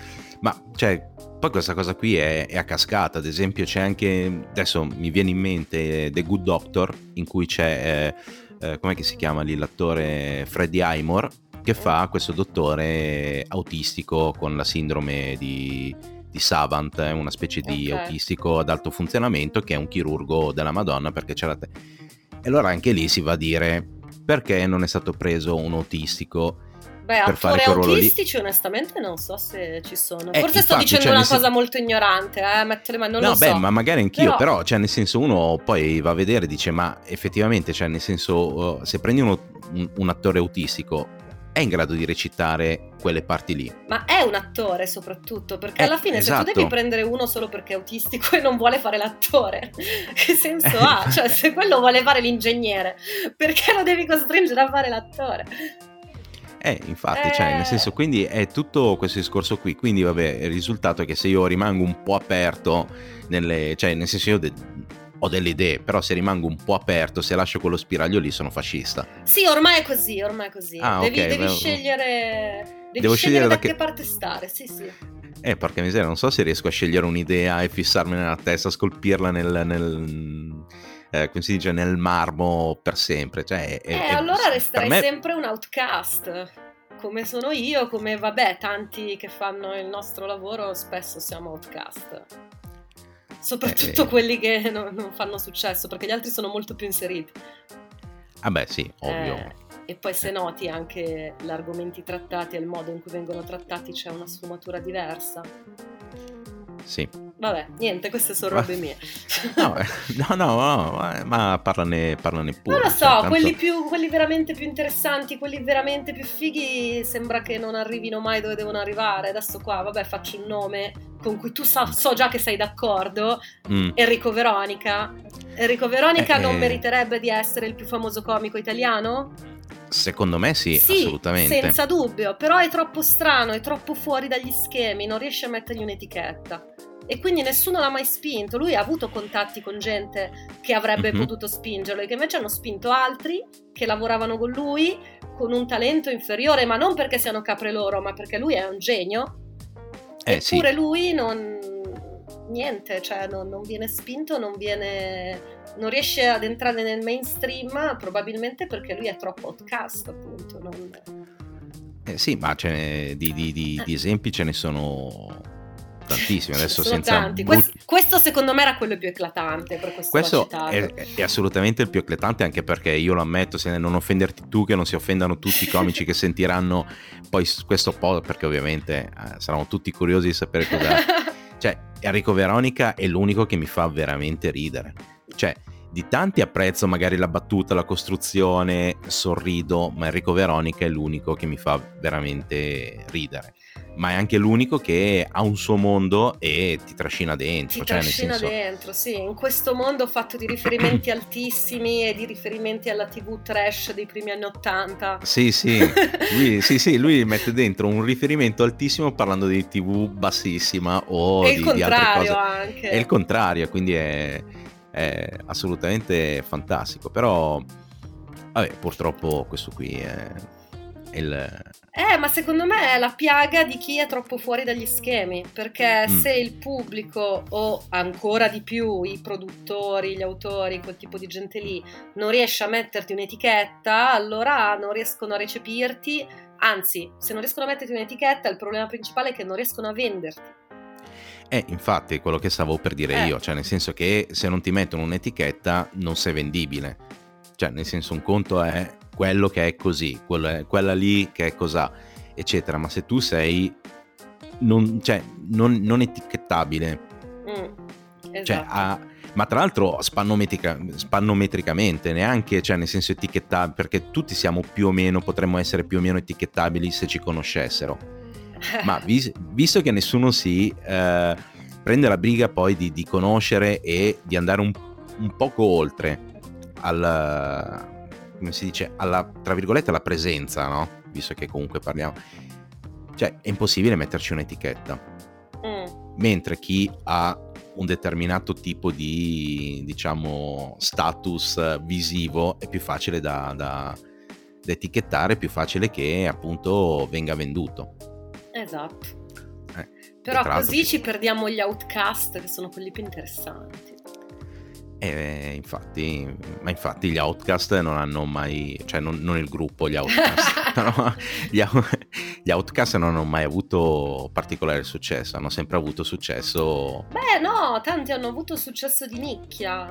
Ma, cioè, poi questa cosa qui è, è a cascata, ad esempio c'è anche... Adesso mi viene in mente The Good Doctor, in cui c'è... Eh, eh, com'è che si chiama lì? L'attore Freddie Highmore, che fa questo dottore autistico con la sindrome di, di Savant, è una specie di Ok. autistico ad alto funzionamento, che è un chirurgo della Madonna, perché c'era... Te- e allora anche lì si va a dire... Perché non è stato preso un autistico Beh, Per fare quel ruolo lì- autistici onestamente non so se ci sono. Eh, Forse sto infatti, dicendo cioè, una nel sen- cosa molto ignorante, eh, metto le mani, non no, lo beh, so. ma magari anch'io, Però- però... cioè, nel senso, uno poi va a vedere e dice, ma effettivamente, cioè, nel senso, uh, se prendi uno- un, un attore autistico, è in grado di recitare quelle parti lì. Ma è un attore soprattutto, perché Eh, alla fine se esatto. tu devi prendere uno solo perché è autistico e non vuole fare l'attore, che senso ha? Cioè, se quello vuole fare l'ingegnere, perché lo devi costringere a fare l'attore? Eh, infatti, cioè, Eh. nel senso, quindi è tutto questo discorso qui. Quindi, vabbè, il risultato è che se io rimango un po' aperto, nelle, cioè, nel senso, io de- ho delle idee, però se rimango un po' aperto, se lascio quello spiraglio lì, sono fascista. Sì, ormai è così, ormai è così. Ah, devi ok, devi beh, scegliere... Devi devo scegliere scegliere da da che... che- parte stare, sì, sì. Eh, porca miseria, non so se riesco a scegliere un'idea e fissarmela nella testa, scolpirla nel, nel eh, come si dice, nel marmo per sempre. Cioè, è- Eh, è- allora resterai me- sempre un outcast. Come sono io, come vabbè, tanti che fanno il nostro lavoro spesso siamo outcast. Soprattutto Eh, eh. quelli che non, non fanno successo, perché gli altri sono molto più inseriti. Ah beh, sì, ovvio. Eh, e poi se noti anche gli argomenti trattati e il modo in cui vengono trattati c'è una sfumatura diversa. Sì. Vabbè, niente, queste sono robe mie. No, eh, no, no, no, ma- ma parlane, parlane pure. Non lo so, cioè, tanto- quelli, più, quelli veramente più interessanti, quelli veramente più fighi, sembra che non arrivino mai dove devono arrivare. Adesso qua, vabbè, faccio un nome con cui tu sa- so già che sei d'accordo, Mm, Enrico Veronica. Enrico Veronica Eh, non eh. meriterebbe di essere il più famoso comico italiano? secondo me sì, assolutamente. senza dubbio, però è troppo strano, è troppo fuori dagli schemi, non riesce a mettergli un'etichetta. E quindi nessuno l'ha mai spinto. Lui ha avuto contatti con gente che avrebbe Mhm. potuto spingerlo e che invece hanno spinto altri che lavoravano con lui con un talento inferiore, ma non perché siano capre loro, ma perché lui è un genio. Eh, sì. Eppure lui non. niente, cioè non, non viene spinto, non viene. non riesce ad entrare nel mainstream, probabilmente perché lui è troppo outcast, appunto. non- Eh, sì, ma di, di- di- di esempi ce ne sono tantissimi. Adesso sono senza tanti. Questo, questo secondo me era quello più eclatante, per questo, Questo è, è assolutamente il più eclatante anche perché io lo ammetto, se non offenderti tu, che non si offendano tutti i comici che sentiranno poi questo po', perché ovviamente eh, saranno tutti curiosi di sapere cosa... cioè, Enrico Veronica è l'unico che mi fa veramente ridere. Cioè, di tanti apprezzo magari la battuta, la costruzione, sorrido, ma Enrico Veronica è l'unico che mi fa veramente ridere. Ma è anche l'unico che ha un suo mondo e ti trascina dentro. Ti cioè, nel trascina senso... dentro, sì, in questo mondo fatto di riferimenti altissimi e di riferimenti alla TV trash dei primi anni Ottanta. Sì, sì, lui, sì, sì, lui mette dentro un riferimento altissimo parlando di TV bassissima o e di, il di altre contrario cose. anche. È il contrario, quindi è, è assolutamente fantastico. Però, vabbè, purtroppo questo qui è, è il... Eh, ma secondo me è la piaga di chi è troppo fuori dagli schemi, perché Mm. se il pubblico o ancora di più i produttori, gli autori, quel tipo di gente lì, non riesce a metterti un'etichetta, allora non riescono a recepirti, anzi, se non riescono a metterti un'etichetta, il problema principale è che non riescono a venderti. Eh, infatti, è quello che stavo per dire Eh. io, cioè nel senso che se non ti mettono un'etichetta non sei vendibile. Cioè, nel senso, un conto è quello che è così, è- quella lì che è cosà, eccetera. Ma se tu sei non, cioè, non, non etichettabile, Mm, cioè, esatto. a- ma tra l'altro spannometrica- spannometricamente, neanche cioè, nel senso etichettabile, perché tutti siamo più o meno, potremmo essere più o meno etichettabili se ci conoscessero. Ma vis- visto che nessuno si eh, prende la briga poi di, di conoscere e di andare un, un poco oltre al come si dice alla tra virgolette alla presenza no? Visto che comunque parliamo. Cioè è impossibile metterci un'etichetta. Mm, mentre chi ha un determinato tipo di diciamo status visivo è più facile da, da- da etichettare è più facile che appunto venga venduto. Esatto. Eh, Però così ci perdiamo gli outcast che sono quelli più interessanti. Eh, infatti, ma infatti gli Outcast non hanno mai, cioè non, non il gruppo, gli Outcast, no, gli, gli Outcast non hanno mai avuto particolare successo, hanno sempre avuto successo. Beh, no, tanti hanno avuto successo di nicchia.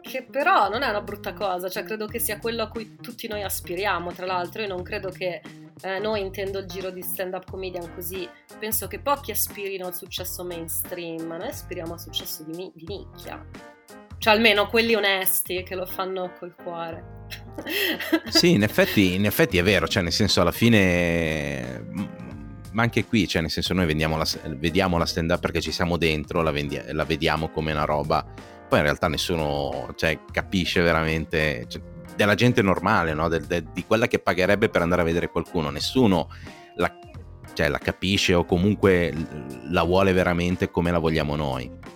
Che però non è una brutta cosa, cioè credo che sia quello a cui tutti noi aspiriamo. Tra l'altro, io non credo che eh, noi intendo il giro di stand-up comedian così. Penso che pochi aspirino al successo mainstream, ma noi aspiriamo al successo di, ni- di nicchia. Cioè, almeno quelli onesti che lo fanno col cuore. Sì, in effetti, in effetti è vero, cioè nel senso alla fine, mm, ma anche qui, cioè nel senso noi vediamo la, vediamo la stand-up perché ci siamo dentro, la, vendi- la vediamo come una roba, poi in realtà nessuno cioè, capisce veramente, cioè, della gente normale, no? Del- del- di quella che pagherebbe per andare a vedere qualcuno, nessuno la, cioè, la capisce o comunque la vuole veramente come la vogliamo noi.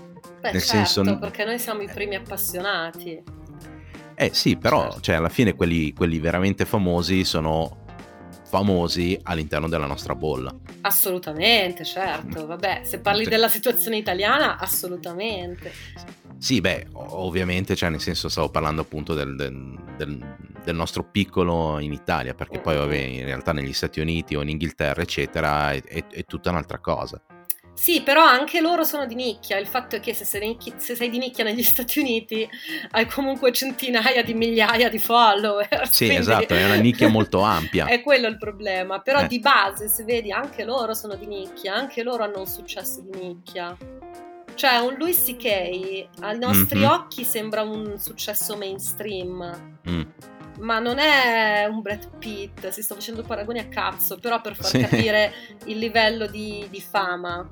Beh, Nel certo, senso- perché noi siamo i primi appassionati. Eh sì, però Certo. cioè, alla fine quelli, quelli veramente famosi sono famosi all'interno della nostra bolla. Assolutamente, certo. Vabbè, se parli Sì. della situazione italiana, assolutamente. Sì, beh, ovviamente, cioè, nel senso stavo parlando appunto del, del- del- nostro piccolo in Italia, perché poi vabbè, in realtà negli Stati Uniti o in Inghilterra, eccetera, è, è- è tutta un'altra cosa. Sì, però anche loro sono di nicchia. Il fatto è che se sei, nicchi- se sei di nicchia negli Stati Uniti hai comunque centinaia di migliaia di follower. Sì, esatto, è una nicchia molto ampia. È quello il problema. Però Eh. di base, se vedi, anche loro sono di nicchia, anche loro hanno un successo di nicchia. Cioè, un Louis C.K. ai nostri Mhm. occhi sembra un successo mainstream. Mm. Ma non è un Brad Pitt, si sto facendo paragoni a cazzo, però per far Sì. capire il livello di, di fama.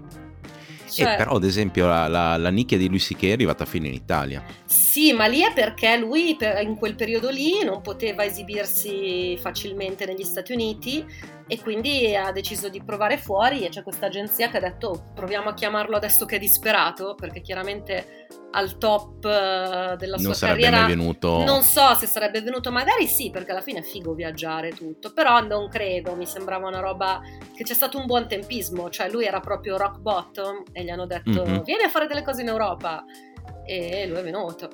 Cioè, però, ad esempio, la, la- la nicchia di Lucy Kay è arrivata fino in Italia. Sì, ma lì è perché lui in quel periodo lì non poteva esibirsi facilmente negli Stati Uniti e quindi ha deciso di provare fuori e c'è questa agenzia che ha detto "Oh, proviamo a chiamarlo adesso che è disperato perché chiaramente al top eh, della non sua carriera venuto. non so se sarebbe venuto, magari sì, perché alla fine è figo viaggiare tutto, però non credo, mi sembrava una roba che c'è stato un buon tempismo, cioè lui era proprio rock bottom e gli hanno detto Mhm. vieni a fare delle cose in Europa e lui è venuto.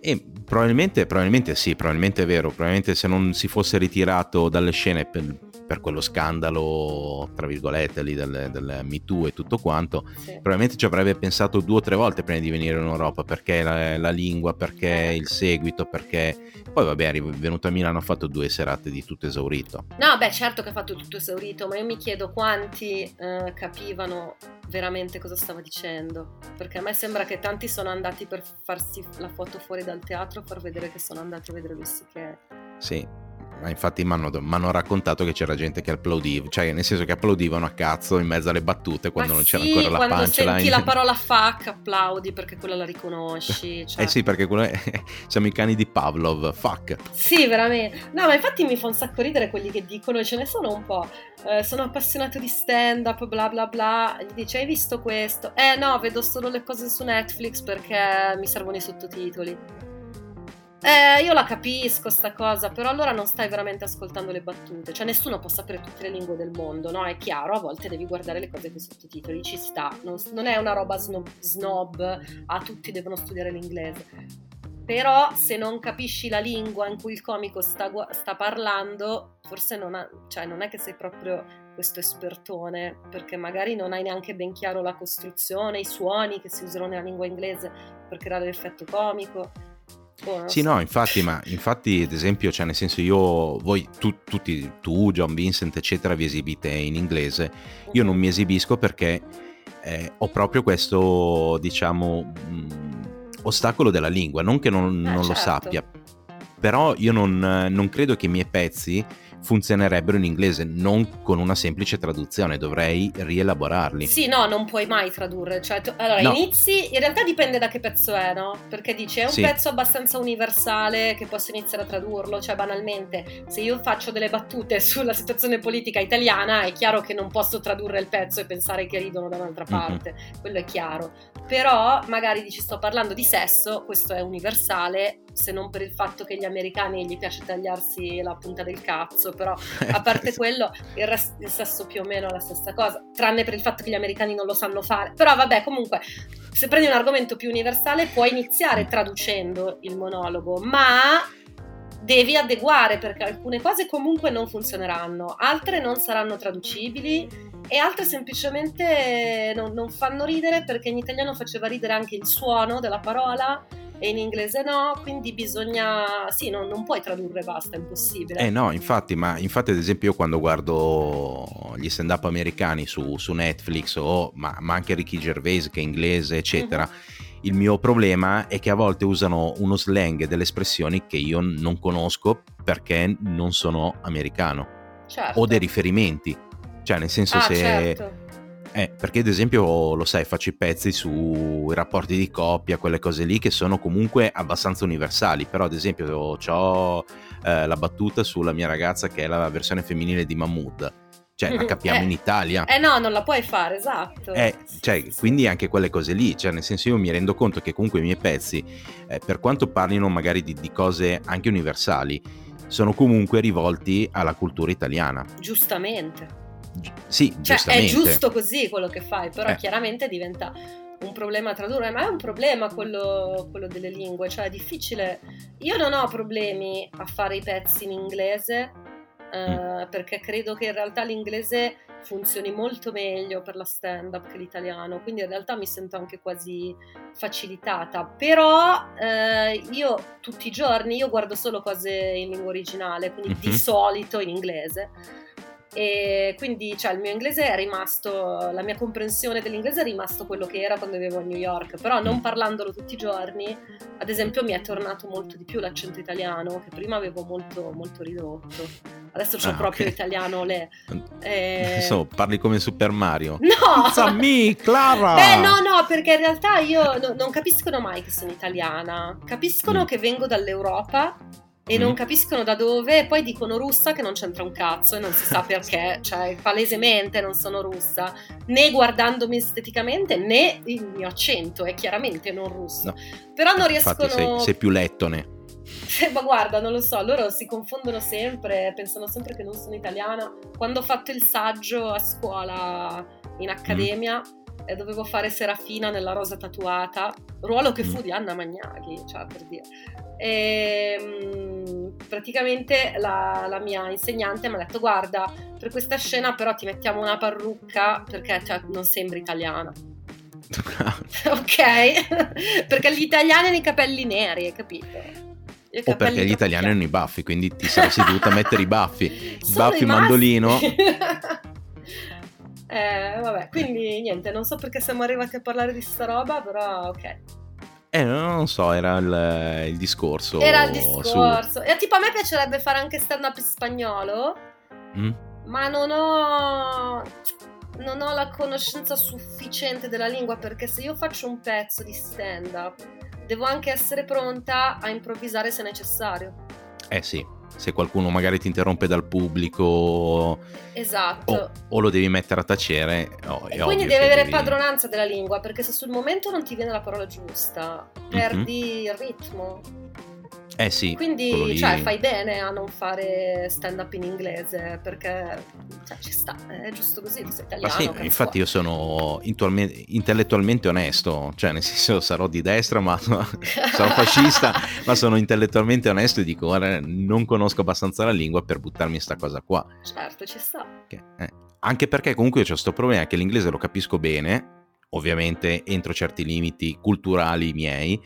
E probabilmente, probabilmente sì, probabilmente è vero. Probabilmente se non si fosse ritirato dalle scene per, per quello scandalo, tra virgolette, lì del, del Me Too e tutto quanto, sì. probabilmente ci avrebbe pensato due o tre volte prima di venire in Europa, perché la, la lingua, perché il seguito, perché... Poi vabbè, è venuto a Milano, ha fatto due serate di tutto esaurito. No, beh, certo che ha fatto tutto esaurito, ma io mi chiedo quanti eh, capivano veramente cosa stava dicendo, perché a me sembra che tanti sono andati per farsi la foto fuori dal teatro, per vedere che sono andati a vedere lui che... Sì, ma infatti mi hanno raccontato che c'era gente che applaudiva, cioè nel senso che applaudivano a cazzo in mezzo alle battute quando Ma non sì, c'era ancora la quando punchline. senti la parola fuck applaudi perché quella la riconosci. Cioè. Eh sì, perché quello è... siamo i cani di Pavlov, fuck. Sì, veramente. No, ma infatti mi fa un sacco ridere quelli che dicono, ce ne sono un po'. Eh, sono appassionato di stand up, bla bla bla. Gli dice, hai visto questo? Eh no, vedo solo le cose su Netflix perché mi servono i sottotitoli. Eh, io la capisco sta cosa, però allora non stai veramente ascoltando le battute. Cioè, nessuno può sapere tutte le lingue del mondo, no? È chiaro, a volte devi guardare le cose con i sottotitoli, ci sta. Non, non è una roba snob, snob, ah, tutti devono studiare l'inglese. Però se non capisci la lingua in cui il comico sta, sta parlando, forse non, ha, cioè non è che sei proprio questo espertone, perché magari non hai neanche ben chiaro la costruzione, i suoni che si usano nella lingua inglese per creare l'effetto comico sì, no, infatti, ma infatti, ad esempio, cioè, nel senso, io, voi, tu, tutti, tu, John Vincent, eccetera, vi esibite in inglese. Io non mi esibisco perché eh, ho proprio questo, diciamo, mh, mm, ostacolo della lingua. Non che non, eh, non certo. lo sappia, però io non, non credo che i miei pezzi funzionerebbero in inglese, non con una semplice traduzione, dovrei rielaborarli. Sì, no, non puoi mai tradurre. Cioè, tu, allora, no. inizi, in realtà dipende da che pezzo è, no? Perché dici, è un sì. pezzo abbastanza universale che posso iniziare a tradurlo, cioè banalmente, se io faccio delle battute sulla situazione politica italiana, è chiaro che non posso tradurre il pezzo e pensare che ridono da un'altra parte, mm-hmm. quello è chiaro. Però magari dici, sto parlando di sesso, questo è universale, se non per il fatto che gli americani gli piace tagliarsi la punta del cazzo, però a parte quello il, rest- il sesso più o meno è la stessa cosa, tranne per il fatto che gli americani non lo sanno fare. Però vabbè, comunque, se prendi un argomento più universale puoi iniziare traducendo il monologo, ma devi adeguare perché alcune cose comunque non funzioneranno, altre non saranno traducibili e altre semplicemente non, non fanno ridere perché in italiano faceva ridere anche il suono della parola e in inglese no, quindi bisogna, sì, non, non puoi tradurre basta, è impossibile. Eh no, infatti, ma infatti ad esempio io quando guardo gli stand up americani su, su Netflix o ma, ma, anche Ricky Gervais che è inglese, eccetera, uh-huh. il mio problema è che a volte usano uno slang e delle espressioni che io non conosco perché non sono americano. Certo. O dei riferimenti. Cioè, nel senso ah, se... Certo eh, perché ad esempio, lo sai, faccio i pezzi sui rapporti di coppia, quelle cose lì che sono comunque abbastanza universali, però ad esempio ho eh, la battuta sulla mia ragazza che è la versione femminile di Mahmood. Cioè, la capiamo eh, in Italia. Eh no, non la puoi fare, esatto. Eh, cioè, quindi anche quelle cose lì, cioè nel senso io mi rendo conto che comunque i miei pezzi, eh, per quanto parlino magari di, di cose anche universali, sono comunque rivolti alla cultura italiana. Giustamente sì, cioè, è giusto così quello che fai, però eh. chiaramente diventa un problema tradurre, ma è un problema quello, quello, delle lingue, cioè è difficile. Io non ho problemi a fare i pezzi in inglese eh, mm. perché credo che in realtà l'inglese funzioni molto meglio per la stand up che l'italiano, quindi in realtà mi sento anche quasi facilitata, però eh, io tutti i giorni io guardo solo cose in lingua originale, quindi mm-hmm. di solito in inglese e quindi cioè, il mio inglese è rimasto, la mia comprensione dell'inglese è rimasto quello che era quando vivevo a New York, però non mm. parlandolo tutti i giorni, ad esempio mi è tornato molto di più l'accento italiano, che prima avevo molto, molto ridotto. Adesso c'ho ah, proprio okay. italiano le... Eh... Adesso parli come Super Mario. No! Me, Clara! Beh, no, no, perché in realtà io no, non capiscono mai che sono italiana. Capiscono mm. che vengo dall'Europa e mm. non capiscono da dove, e poi dicono russa che non c'entra un cazzo e non si sa perché, cioè palesemente non sono russa, né guardandomi esteticamente né il mio accento è chiaramente non russo. No. Però non riescono... Infatti sei, sei più lettone. ma guarda, non lo so, loro si confondono sempre, pensano sempre che non sono italiana. Quando ho fatto il saggio a scuola in accademia... Mm e dovevo fare Serafina nella rosa tatuata, ruolo che fu Mm. di Anna Magnaghi, cioè per dire. E, mm, praticamente la, la mia insegnante mi ha detto guarda, per questa scena però ti mettiamo una parrucca perché cioè, non sembri italiana. ok? perché gli italiani hanno i capelli neri, hai capito? O perché gli italiani hanno i baffi, quindi ti saresti dovuta mettere i baffi. I Sono baffi i mandolino. Eh, vabbè, quindi niente, non so perché siamo arrivati a parlare di sta roba, però ok. Eh, non so, era il, il discorso. Era il su- discorso. E tipo a me piacerebbe fare anche stand up in spagnolo, Mm? ma non ho non ho la conoscenza sufficiente della lingua perché se io faccio un pezzo di stand up devo anche essere pronta a improvvisare se necessario. Eh sì, se qualcuno magari ti interrompe dal pubblico Esatto. o, o lo devi mettere a tacere, oh, E quindi devi avere devi- padronanza della lingua, perché se sul momento non ti viene la parola giusta, perdi il ritmo. Eh sì, Quindi, lì- cioè, fai bene a non fare stand up in inglese, perché cioè, ci sta, è giusto così, sei italiano. sì, infatti io sono intellettualmente onesto, cioè nel senso sarò di destra, ma sarò fascista, ma sono intellettualmente onesto e dico, guarda, non conosco abbastanza la lingua per buttarmi in sta cosa qua. Certo, ci sta. Che- eh. Anche perché comunque io ho questo problema che l'inglese lo capisco bene, ovviamente entro certi limiti culturali miei,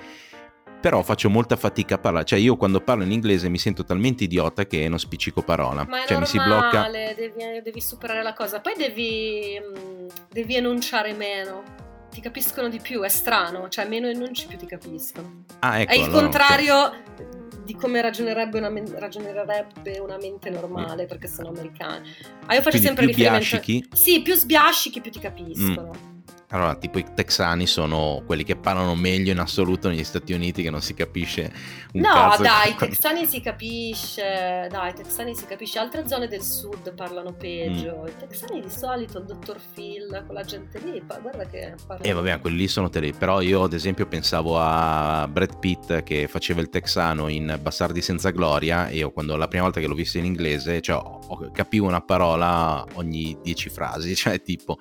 però faccio molta fatica a parlare, cioè io quando parlo in inglese mi sento talmente idiota che non spiccico parola, Ma è cioè mi si blocca... normale, devi, devi superare la cosa. Poi devi, devi enunciare meno. Ti capiscono di più, è strano, cioè meno enunci più ti capiscono. Ah, ecco, è il allora contrario di come ragionerebbe una, men- ragionerebbe una mente normale, perché sono americani. Ah, io faccio Quindi sempre più riferimento... biascichi? Sì, più sbiascichi più ti capiscono. Allora, tipo i texani sono quelli che parlano meglio in assoluto negli Stati Uniti, che non si capisce un No, dai, i texani si capisce, dai, i texani si capisce, altre zone del sud parlano peggio, Mm. i texani di solito, il dottor Phil, quella gente lì, guarda che parla... Eh vabbè, quelli lì sono tele, però io ad esempio pensavo a Brad Pitt che faceva il texano in Bastardi senza gloria e io quando la prima volta che l'ho visto in inglese, cioè capivo una parola ogni dieci frasi, cioè tipo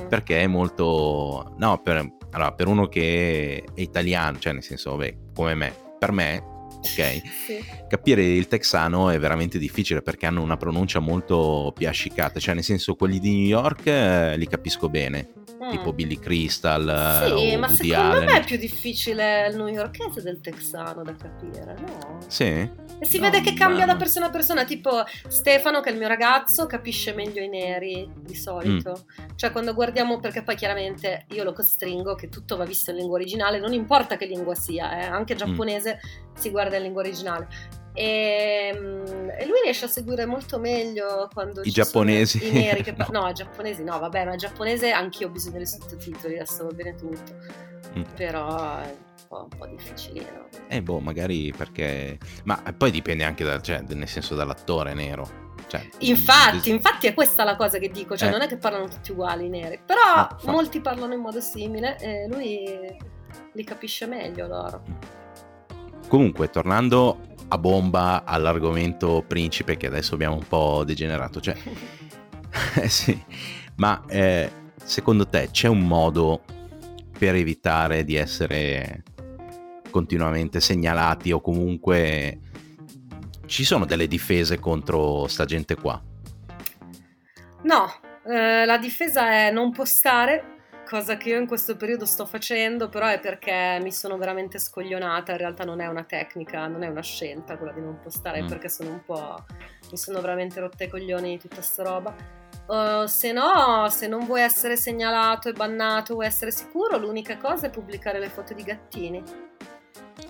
Mm. perché è molto no, per, allora, per uno che è italiano, cioè nel senso, vabbè, come me, per me, ok, Sì. capire il texano è veramente difficile perché hanno una pronuncia molto piascicata, cioè nel senso quelli di New York eh, li capisco bene, Mm. tipo Billy Crystal Sì, ma Woody secondo Allen. me è più difficile il newyorkese del texano da capire, no? Sì? E si No, vede che cambia ma- da persona a persona, tipo Stefano, che è il mio ragazzo, capisce meglio i neri di solito. Mm. Cioè, quando guardiamo, perché poi chiaramente io lo costringo che tutto va visto in lingua originale, non importa che lingua sia, eh, anche Mm. giapponese si guarda in lingua originale. E, mm, e lui riesce a seguire molto meglio quando I giapponesi. i neri che no, i giapponesi no, vabbè, ma il giapponese anch'io ho bisogno dei sottotitoli, adesso va bene tutto. Mm. Però è un po', un po' difficilino. Eh boh, magari perché... Ma poi dipende anche da, cioè, nel senso dall'attore nero. Cioè, Infatti, infatti è questa la cosa che dico, cioè Eh. non è che parlano tutti uguali i neri, però No, infatti. molti parlano in modo simile e lui li capisce meglio loro. Comunque, tornando a bomba all'argomento principe che adesso abbiamo un po' degenerato, cioè... Eh sì, ma eh, secondo te c'è un modo per evitare di essere continuamente segnalati o comunque ci sono delle difese contro sta gente qua? No, eh, la difesa è non postare, cosa che io in questo periodo sto facendo, però è perché mi sono veramente scoglionata, in realtà non è una tecnica, non è una scelta quella di non postare, Mm. perché sono un po'... mi sono veramente rotta i coglioni di tutta sta roba. Uh, se no, se non vuoi essere segnalato e bannato, vuoi essere sicuro, l'unica cosa è pubblicare le foto di gattini.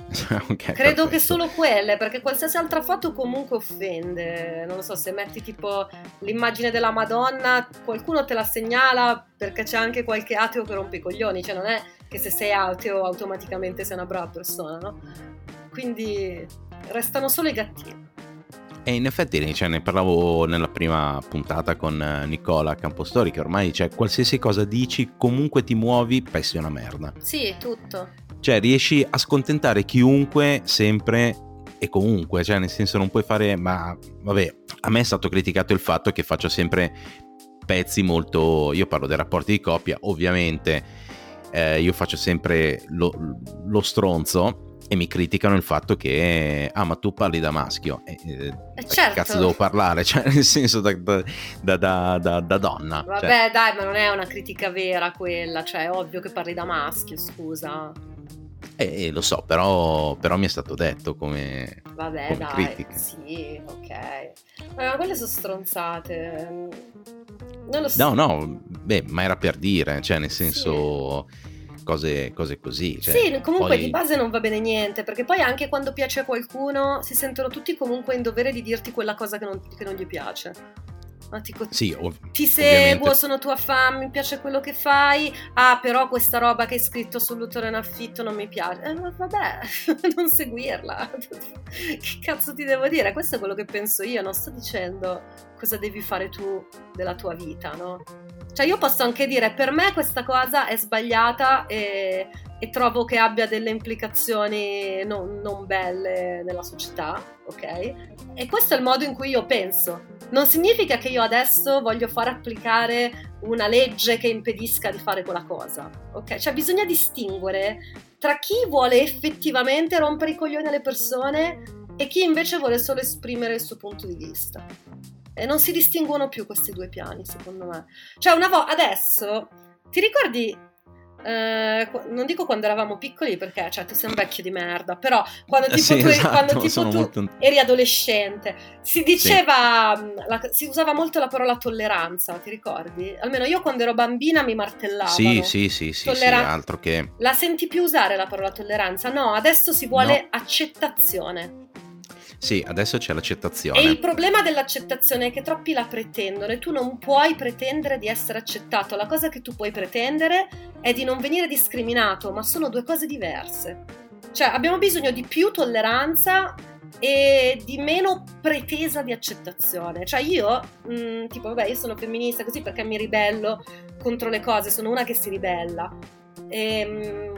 Ok, Credo che solo quelle, perché qualsiasi altra foto comunque offende. Non lo so, se metti tipo l'immagine della Madonna, qualcuno te la segnala perché c'è anche qualche ateo che rompe i coglioni. Cioè, non è che se sei ateo automaticamente sei una brava persona, no? Quindi restano solo i gattini. E in effetti cioè, ne parlavo nella prima puntata con eh, Nicola Campostori che ormai cioè, qualsiasi cosa dici comunque ti muovi pesti una merda. Sì, tutto. Cioè riesci a scontentare chiunque sempre e comunque, cioè nel senso non puoi fare, ma vabbè, a me è stato criticato il fatto che faccio sempre pezzi molto... Io parlo dei rapporti di coppia, ovviamente eh, io faccio sempre lo, lo stronzo e mi criticano il fatto che ah ma tu parli da maschio eh, eh, certo. cazzo devo parlare cioè nel senso da, da, da, da donna vabbè cioè. dai ma non è una critica vera quella cioè è ovvio che parli da maschio scusa eh, lo so però, però, mi è stato detto come vabbè come dai critica. sì ok ma quelle sono stronzate non lo so no no beh ma era per dire cioè nel senso sì cose, cose così. Cioè, sì, comunque poi... di base non va bene niente, perché poi anche quando piace a qualcuno si sentono tutti comunque in dovere di dirti quella cosa che non, che non gli piace. Ma dico, sì, ov- ti seguo, sono tua fan, mi piace quello che fai. Ah, però questa roba che hai scritto sull'utero in affitto non mi piace. Eh, vabbè, non seguirla. che cazzo ti devo dire? Questo è quello che penso io. Non sto dicendo cosa devi fare tu della tua vita, no? Cioè io posso anche dire per me questa cosa è sbagliata e, e trovo che abbia delle implicazioni non, non, belle nella società, ok? E questo è il modo in cui io penso. Non significa che io adesso voglio far applicare una legge che impedisca di fare quella cosa, ok? Cioè bisogna distinguere tra chi vuole effettivamente rompere i coglioni alle persone e chi invece vuole solo esprimere il suo punto di vista. E non si distinguono più questi due piani, secondo me. Cioè, una volta adesso ti ricordi Uh, non dico quando eravamo piccoli perché cioè, tu sei un vecchio di merda, però quando tipo, sì, tu, esatto, quando, tipo tu molto... eri adolescente si diceva, sì. La, si usava molto la parola tolleranza, ti ricordi? Almeno io quando ero bambina mi martellavano. Sì, sì, sì, sì, Tollera- sì altro che... La senti più usare la parola tolleranza? No, adesso si vuole no. accettazione. Sì, adesso c'è l'accettazione. E il problema dell'accettazione è che troppi la pretendono e tu non puoi pretendere di essere accettato. La cosa che tu puoi pretendere è di non venire discriminato, ma sono due cose diverse. Cioè, abbiamo bisogno di più tolleranza e di meno pretesa di accettazione. Cioè io, mh, mm, tipo, vabbè, io sono femminista così perché mi ribello contro le cose, sono una che si ribella. Ehm,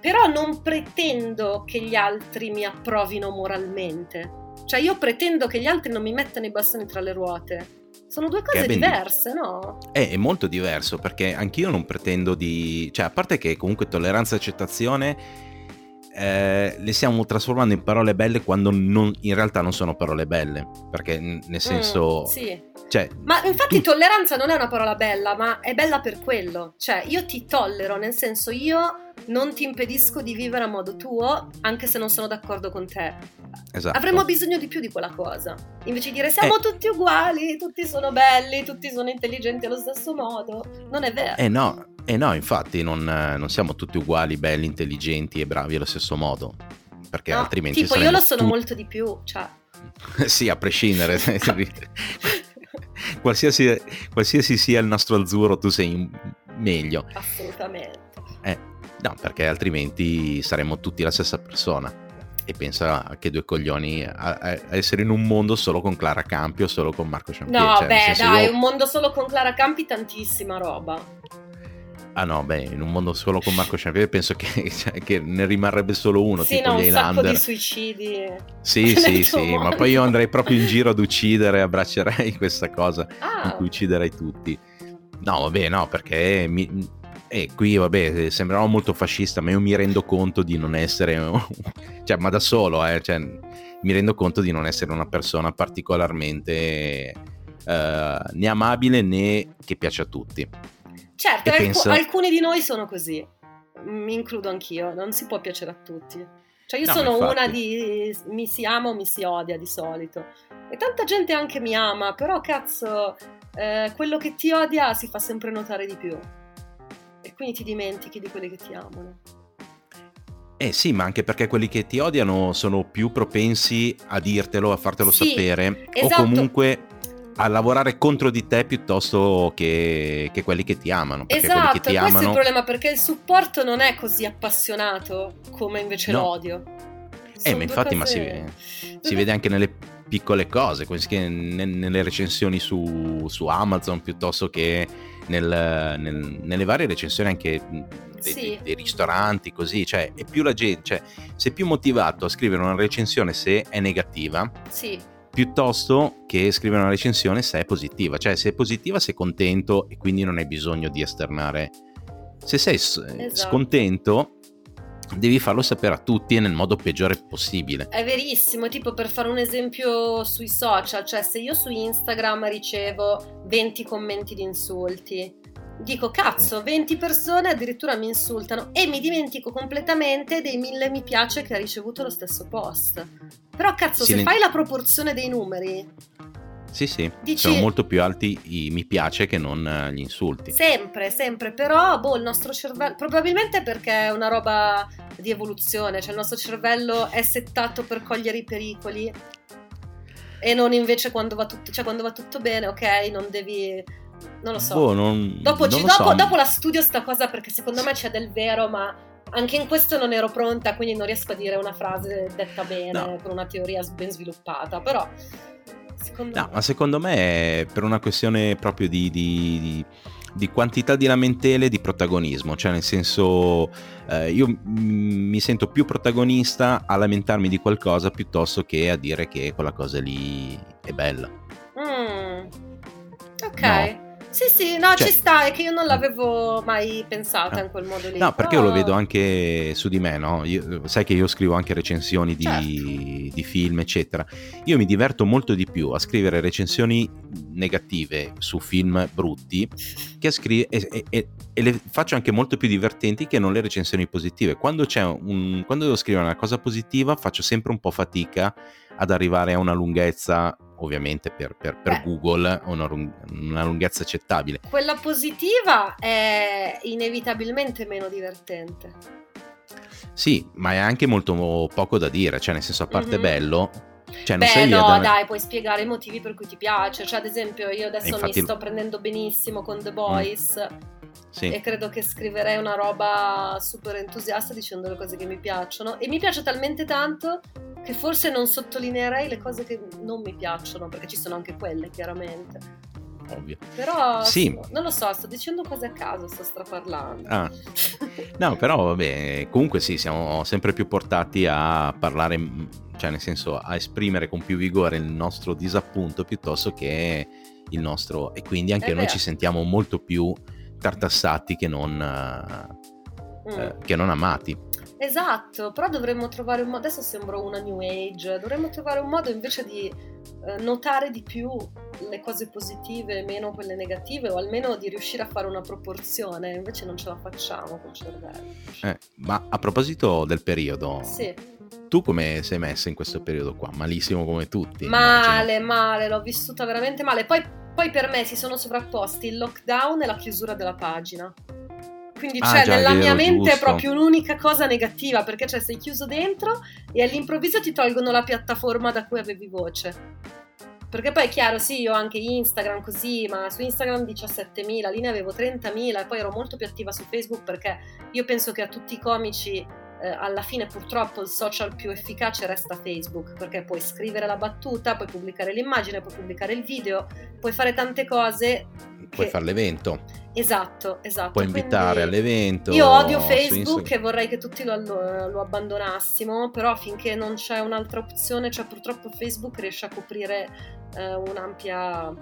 però non pretendo che gli altri mi approvino moralmente. Cioè io pretendo che gli altri non mi mettano i bastoni tra le ruote. Sono due cose diverse, no? È, è, molto diverso perché anch'io non pretendo di... Cioè, a parte che comunque tolleranza e accettazione eh, le stiamo trasformando in parole belle quando non, in realtà non sono parole belle. Perché nel mm, senso... Mm, sì. Cioè, ma infatti tu... tolleranza non è una parola bella, ma è bella per quello. Cioè, io ti tollero, nel senso io non ti impedisco di vivere a modo tuo, anche se non sono d'accordo con te. Esatto. Avremmo bisogno di più di quella cosa. Invece di dire siamo eh. tutti uguali, tutti sono belli, tutti sono intelligenti allo stesso modo. Non è vero. Eh no, eh no infatti non, non siamo tutti uguali, belli, intelligenti e bravi allo stesso modo. Perché no, altrimenti... Tipo io lo sono tu... molto di più, cioè... sì, a prescindere. qualsiasi, qualsiasi sia il nostro azzurro, tu sei meglio. Assolutamente. Eh, No, perché altrimenti saremmo tutti la stessa persona. E pensa che due coglioni a, a essere in un mondo solo con Clara Campi o solo con Marco Champier. No, cioè, beh, dai, io... un mondo solo con Clara Campi, tantissima roba. Ah no, beh, in un mondo solo con Marco Champier penso che, cioè, che, ne rimarrebbe solo uno, sì, tipo no, gli Highlander. di suicidi. Sì, sì, sì, mondo. ma poi io andrei proprio in giro ad uccidere, abbraccerei questa cosa ah. in cui ucciderei tutti. No, vabbè, no, perché mi, e qui, vabbè, sembrerò molto fascista, ma io mi rendo conto di non essere, cioè, ma da solo, eh, cioè, mi rendo conto di non essere una persona particolarmente eh, né amabile né che piace a tutti. Certo, alc- penso... alcuni di noi sono così, mi includo anch'io, non si può piacere a tutti. Cioè io no, sono infatti... una di mi si ama o mi si odia di solito. E tanta gente anche mi ama, però cazzo, eh, quello che ti odia si fa sempre notare di più e quindi ti dimentichi di quelli che ti amano. Eh sì, ma anche perché quelli che ti odiano sono più propensi a dirtelo, a fartelo sì, sapere esatto. o comunque a lavorare contro di te piuttosto che, che quelli che ti amano. Esatto, che ti questo amano... è il problema perché il supporto non è così appassionato come invece no. l'odio. eh, ma infatti, cose... ma si, si vede anche nelle piccole cose, nelle recensioni su, su Amazon piuttosto che nel, nel, nelle varie recensioni anche dei, sì. dei, dei, ristoranti, così, cioè è più la gente, cioè sei più motivato a scrivere una recensione se è negativa. Sì. Piuttosto che scrivere una recensione se è positiva, cioè se è positiva sei contento e quindi non hai bisogno di esternare. Se sei esatto. scontento devi farlo sapere a tutti e nel modo peggiore possibile. È verissimo, tipo per fare un esempio sui social, cioè se io su Instagram ricevo 20 commenti di insulti, dico cazzo, 20 persone addirittura mi insultano e mi dimentico completamente dei mille mi piace che ha ricevuto lo stesso post. Però cazzo, Silen- se fai la proporzione dei numeri... Sì, sì, Dici... sono molto più alti i mi piace che non eh, gli insulti. Sempre, sempre, però boh, il nostro cervello, probabilmente perché è una roba di evoluzione, cioè il nostro cervello è settato per cogliere i pericoli e non invece quando va tutto, cioè quando va tutto bene, ok, non devi non lo so. Boh, non, dopo, non dopo, so. dopo la studio sta cosa perché secondo me c'è del vero, ma anche in questo non ero pronta, quindi non riesco a dire una frase detta bene, no. con una teoria ben sviluppata, però... Secondo no, me... ma secondo me è per una questione proprio di, di, di, di quantità di lamentele e di protagonismo, cioè nel senso eh, io m- mi sento più protagonista a lamentarmi di qualcosa piuttosto che a dire che quella cosa lì è bella. Mm. Ok. No. Sì, sì, no, cioè, ci sta, è che io non l'avevo mai pensata in quel modo lì. No, perché però... io lo vedo anche su di me, no? Io, sai che io scrivo anche recensioni di, certo. di, film, eccetera. Io mi diverto molto di più a scrivere recensioni negative su film brutti che a scrivere e, e, e, le faccio anche molto più divertenti che non le recensioni positive. Quando, c'è un, quando devo scrivere una cosa positiva faccio sempre un po' fatica ad arrivare a una lunghezza ovviamente per, per, per Google una, una, lunghezza accettabile. Quella positiva è inevitabilmente meno divertente. Sì, ma è anche molto poco da dire, cioè nel senso a parte mm-hmm. bello, cioè, non Beh, no, da... dai, puoi spiegare i motivi per cui ti piace. Cioè, ad esempio, io adesso infatti... mi sto prendendo benissimo con The Boys. Mm. Sì. E credo che scriverei una roba super entusiasta dicendo le cose che mi piacciono. E mi piace talmente tanto che forse non sottolineerei le cose che non mi piacciono, perché ci sono anche quelle, chiaramente. Ovvio. Però sì. non lo so, sto dicendo cose a caso, sto straparlando. Ah. No, però vabbè, comunque sì, siamo sempre più portati a parlare, cioè nel senso a esprimere con più vigore il nostro disappunto piuttosto che il nostro... E quindi anche È noi ci sentiamo molto più tartassati che non, mm. eh, che non amati. Esatto, però dovremmo trovare un modo, adesso sembro una new age, dovremmo trovare un modo invece di eh, notare di più le cose positive e meno quelle negative o almeno di riuscire a fare una proporzione, invece non ce la facciamo col cervello. Eh, ma a proposito del periodo, sì. tu come sei messa in questo periodo qua? Malissimo come tutti? Male, immagino. male, l'ho vissuta veramente male. Poi, poi per me si sono sovrapposti il lockdown e la chiusura della pagina quindi ah, cioè, già, nella mia mente giusto. proprio un'unica cosa negativa, perché cioè sei chiuso dentro e all'improvviso ti tolgono la piattaforma da cui avevi voce. Perché poi è chiaro, sì, io ho anche Instagram così, ma su Instagram 17.000, lì ne avevo 30.000 e poi ero molto più attiva su Facebook perché io penso che a tutti i comici eh, alla fine purtroppo il social più efficace resta Facebook perché puoi scrivere la battuta, puoi pubblicare l'immagine, puoi pubblicare il video, puoi fare tante cose. Puoi fare l'evento. Esatto, esatto. Puoi invitare Quindi all'evento. Io odio Facebook e vorrei che tutti lo, lo, abbandonassimo, però finché non c'è un'altra opzione, cioè purtroppo Facebook riesce a coprire eh, un'ampia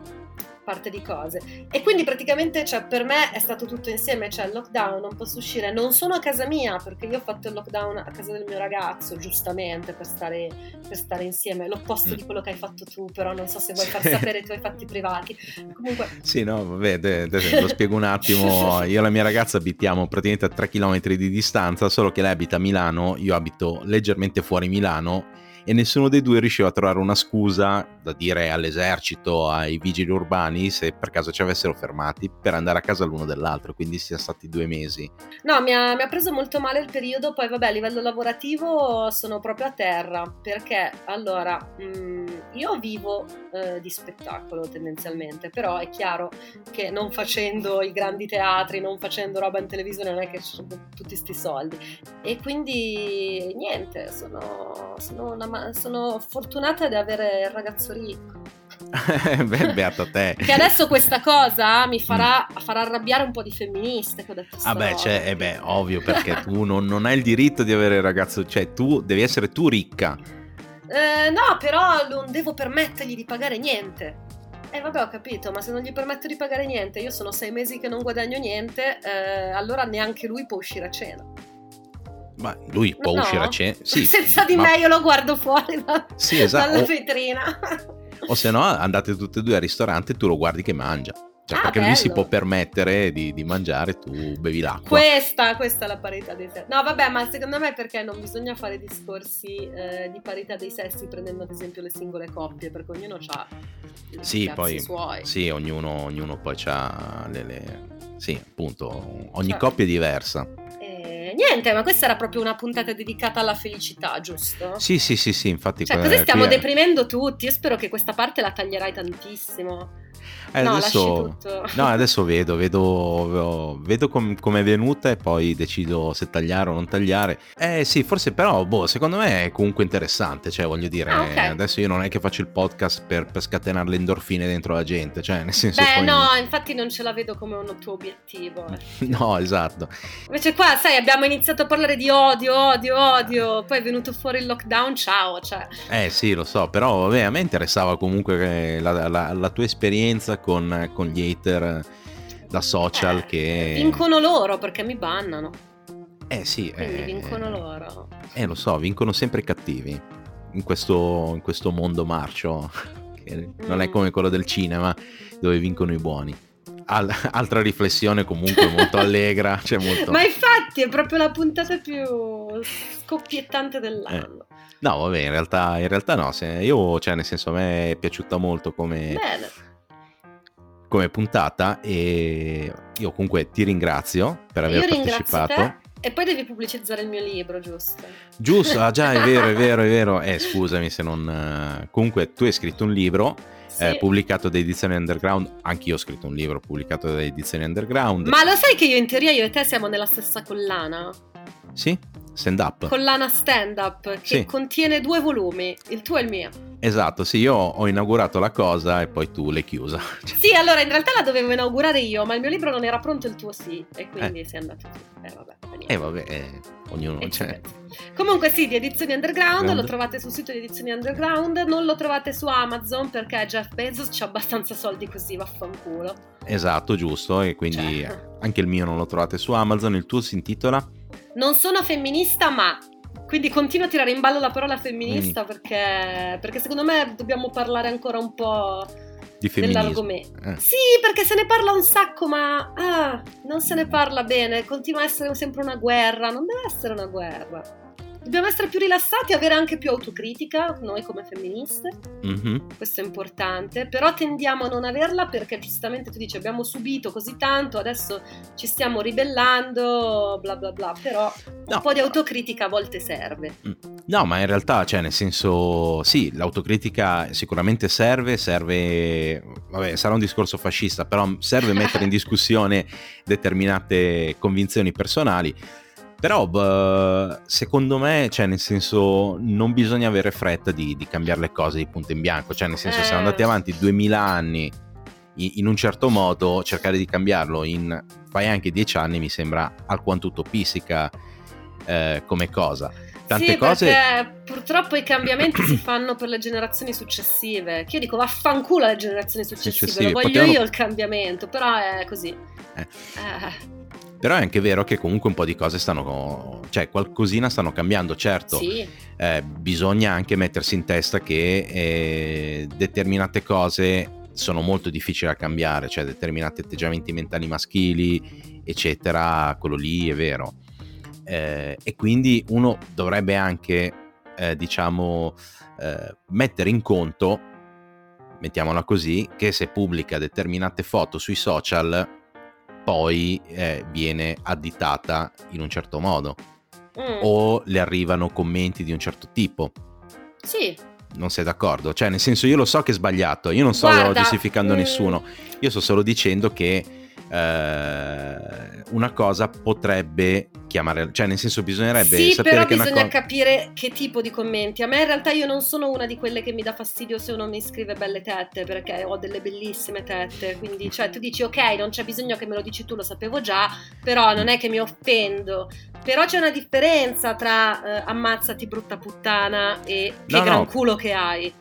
parte di cose. E quindi praticamente cioè, per me è stato tutto insieme, cioè il lockdown, non posso uscire, non sono a casa mia perché io ho fatto il lockdown a casa del mio ragazzo, giustamente, per stare, per stare insieme, l'opposto mm. di quello che hai fatto tu, però non so se vuoi far sapere i tuoi fatti privati. Comunque... Sì, no, vabbè, te, te, lo spiego un attimo, io e la mia ragazza abitiamo praticamente a 3 km di distanza, solo che lei abita a Milano, io abito leggermente fuori Milano e nessuno dei due riusciva a trovare una scusa da dire all'esercito, ai vigili urbani, se per caso ci avessero fermati per andare a casa l'uno dell'altro, quindi sia stati due mesi. No, mi ha, mi ha preso molto male il periodo, poi vabbè a livello lavorativo sono proprio a terra, perché allora mh, mm, io vivo eh, di spettacolo tendenzialmente, però è chiaro che non facendo i grandi teatri, non facendo roba in televisione non è che ci sono tutti questi soldi e quindi niente, sono, sono una ma sono fortunata di avere il ragazzo ricco. Beh, beato te. Che adesso questa cosa mi farà, farà arrabbiare un po' di femministe. Che ho detto ah, beh, cioè, eh beh, ovvio, perché tu non, non, hai il diritto di avere il ragazzo, cioè tu devi essere tu ricca. Eh, no, però non devo permettergli di pagare niente. Eh vabbè ho capito, ma se non gli permetto di pagare niente, io sono sei mesi che non guadagno niente, eh, allora neanche lui può uscire a cena. Ma lui può No. uscire a cena? Sì, Senza di ma- me io lo guardo fuori da- Sì, esatto. dalla vetrina. O se no andate tutte e due al ristorante e tu lo guardi che mangia. Cioè, Ah, perché lui si bello. può permettere di, di mangiare, tu bevi l'acqua. Questa, questa è la parità dei sessi. No, vabbè, ma secondo me perché non bisogna fare discorsi eh, di parità dei sessi prendendo ad esempio le singole coppie, perché ognuno ha i Sì, poi- suoi. Sì, ognuno, ognuno poi ha le, le- Sì, appunto, ogni Cioè. coppia è diversa. Niente, ma questa era proprio una puntata dedicata alla felicità, giusto? Sì, sì, sì, sì, infatti... Cioè, così stiamo è- deprimendo tutti. Io spero che questa parte la taglierai tantissimo. Eh, no, adesso... No, adesso vedo, vedo, vedo com- come è venuta e poi decido se tagliare o non tagliare. Eh sì, forse però, boh, secondo me è comunque interessante, cioè voglio dire, Ah, ok. adesso io non è che faccio il podcast per, per scatenare le endorfine dentro la gente, cioè nel senso... Beh, no, infatti non ce la vedo come un tuo obiettivo. eh. No, esatto. Invece qua, sai, abbiamo iniziato a parlare di odio, odio, odio, poi è venuto fuori il lockdown, ciao, cioè... Eh sì, lo so, però vabbè, a me interessava comunque la, la- la tua esperienza con, con gli hater da social eh, che... Vincono loro perché mi bannano, Eh sì, quindi eh, vincono loro. Eh lo so, vincono sempre i cattivi in questo, in questo mondo marcio, che non è Mm. come quello del cinema dove vincono i buoni. Al- altra riflessione comunque molto allegra, cioè molto... Ma infatti è proprio la puntata più scoppiettante dell'anno. No, vabbè, in realtà, in realtà no, se io, cioè nel senso a me è piaciuta molto come, Bene. Come puntata e io comunque ti ringrazio per aver Io partecipato. te e poi devi pubblicizzare il mio libro, giusto? Giusto, ah già, è vero, è vero, è vero. Eh, scusami se non... eh, Comunque tu hai scritto un libro Sì. eh, pubblicato da Edizioni Underground, anch'io ho scritto un libro pubblicato da Edizioni Underground. Ma lo sai che io in teoria io e te siamo nella stessa collana? Sì, stand up. Collana stand up che Sì. contiene due volumi, il tuo e il mio. Esatto, sì, io ho inaugurato la cosa e poi tu l'hai chiusa. Cioè, Sì, allora in realtà la dovevo inaugurare io, ma il mio libro non era pronto, il tuo sì, e quindi sei andato tu. Eh vabbè, niente. E vabbè, eh, ognuno... E Cioè, ci penso. Comunque sì, di Edizioni Underground, Grande. lo trovate sul sito di Edizioni Underground, non lo trovate su Amazon perché Jeff Bezos c'ha abbastanza soldi così, vaffanculo. esatto, giusto, e quindi Cioè. anche il mio non lo trovate su Amazon, il tuo si intitola... Non sono femminista, ma... Quindi continuo a tirare in ballo la parola femminista perché, perché secondo me dobbiamo parlare ancora un po' Di dell'argomento. Eh. Sì, perché se ne parla un sacco, ma ah, non se ne parla bene. Continua a essere sempre una guerra. Non deve essere una guerra. Dobbiamo essere più rilassati, avere anche più autocritica, noi come femministe. Mhm. Questo è importante. Però tendiamo a non averla perché giustamente tu dici abbiamo subito così tanto, adesso ci stiamo ribellando, bla bla bla. Però No. un po' di autocritica a volte serve. No, ma in realtà, cioè, nel senso, sì, l'autocritica sicuramente serve, serve, vabbè, sarà un discorso fascista, però serve mettere in discussione determinate convinzioni personali. Però, beh, secondo me, cioè, nel senso, non bisogna avere fretta di, di cambiare le cose di punto in bianco. Cioè, nel senso, Eh. siamo andati avanti 2000 anni in, un certo modo, cercare di cambiarlo in fai anche 10 anni mi sembra alquanto utopistica eh, come cosa. Tante sì, cose... perché purtroppo i cambiamenti si fanno per le generazioni successive. Che io dico vaffanculo alle generazioni successive, Successive, lo voglio potevano- io il cambiamento, però è così. Eh. Eh, Però è anche vero che comunque un po' di cose stanno, cioè qualcosina stanno cambiando, certo. sì, Eh, bisogna anche mettersi in testa che eh, determinate cose sono molto difficili da cambiare, cioè determinati atteggiamenti mentali maschili, eccetera, quello lì è vero. Eh, e quindi uno dovrebbe anche, eh, diciamo, eh, mettere in conto, mettiamola così, che se pubblica determinate foto sui social, poi eh, viene additata in un certo modo Mm, o le arrivano commenti di un certo tipo. sì. Non sei d'accordo? Cioè, nel senso, io lo so che è sbagliato, io non sto Guarda, giustificando mm, nessuno, io sto solo dicendo che eh, una cosa potrebbe chiamare, cioè nel senso bisognerebbe sì, sapere però che bisogna cosa... capire che tipo di commenti. A me in realtà io non sono una di quelle che mi dà fastidio se uno mi scrive belle tette, perché ho delle bellissime tette, quindi cioè tu dici ok, non c'è bisogno che me lo dici tu, lo sapevo già, però non è che mi offendo. Però c'è una differenza tra eh, ammazzati brutta puttana e che No, gran no. culo che hai.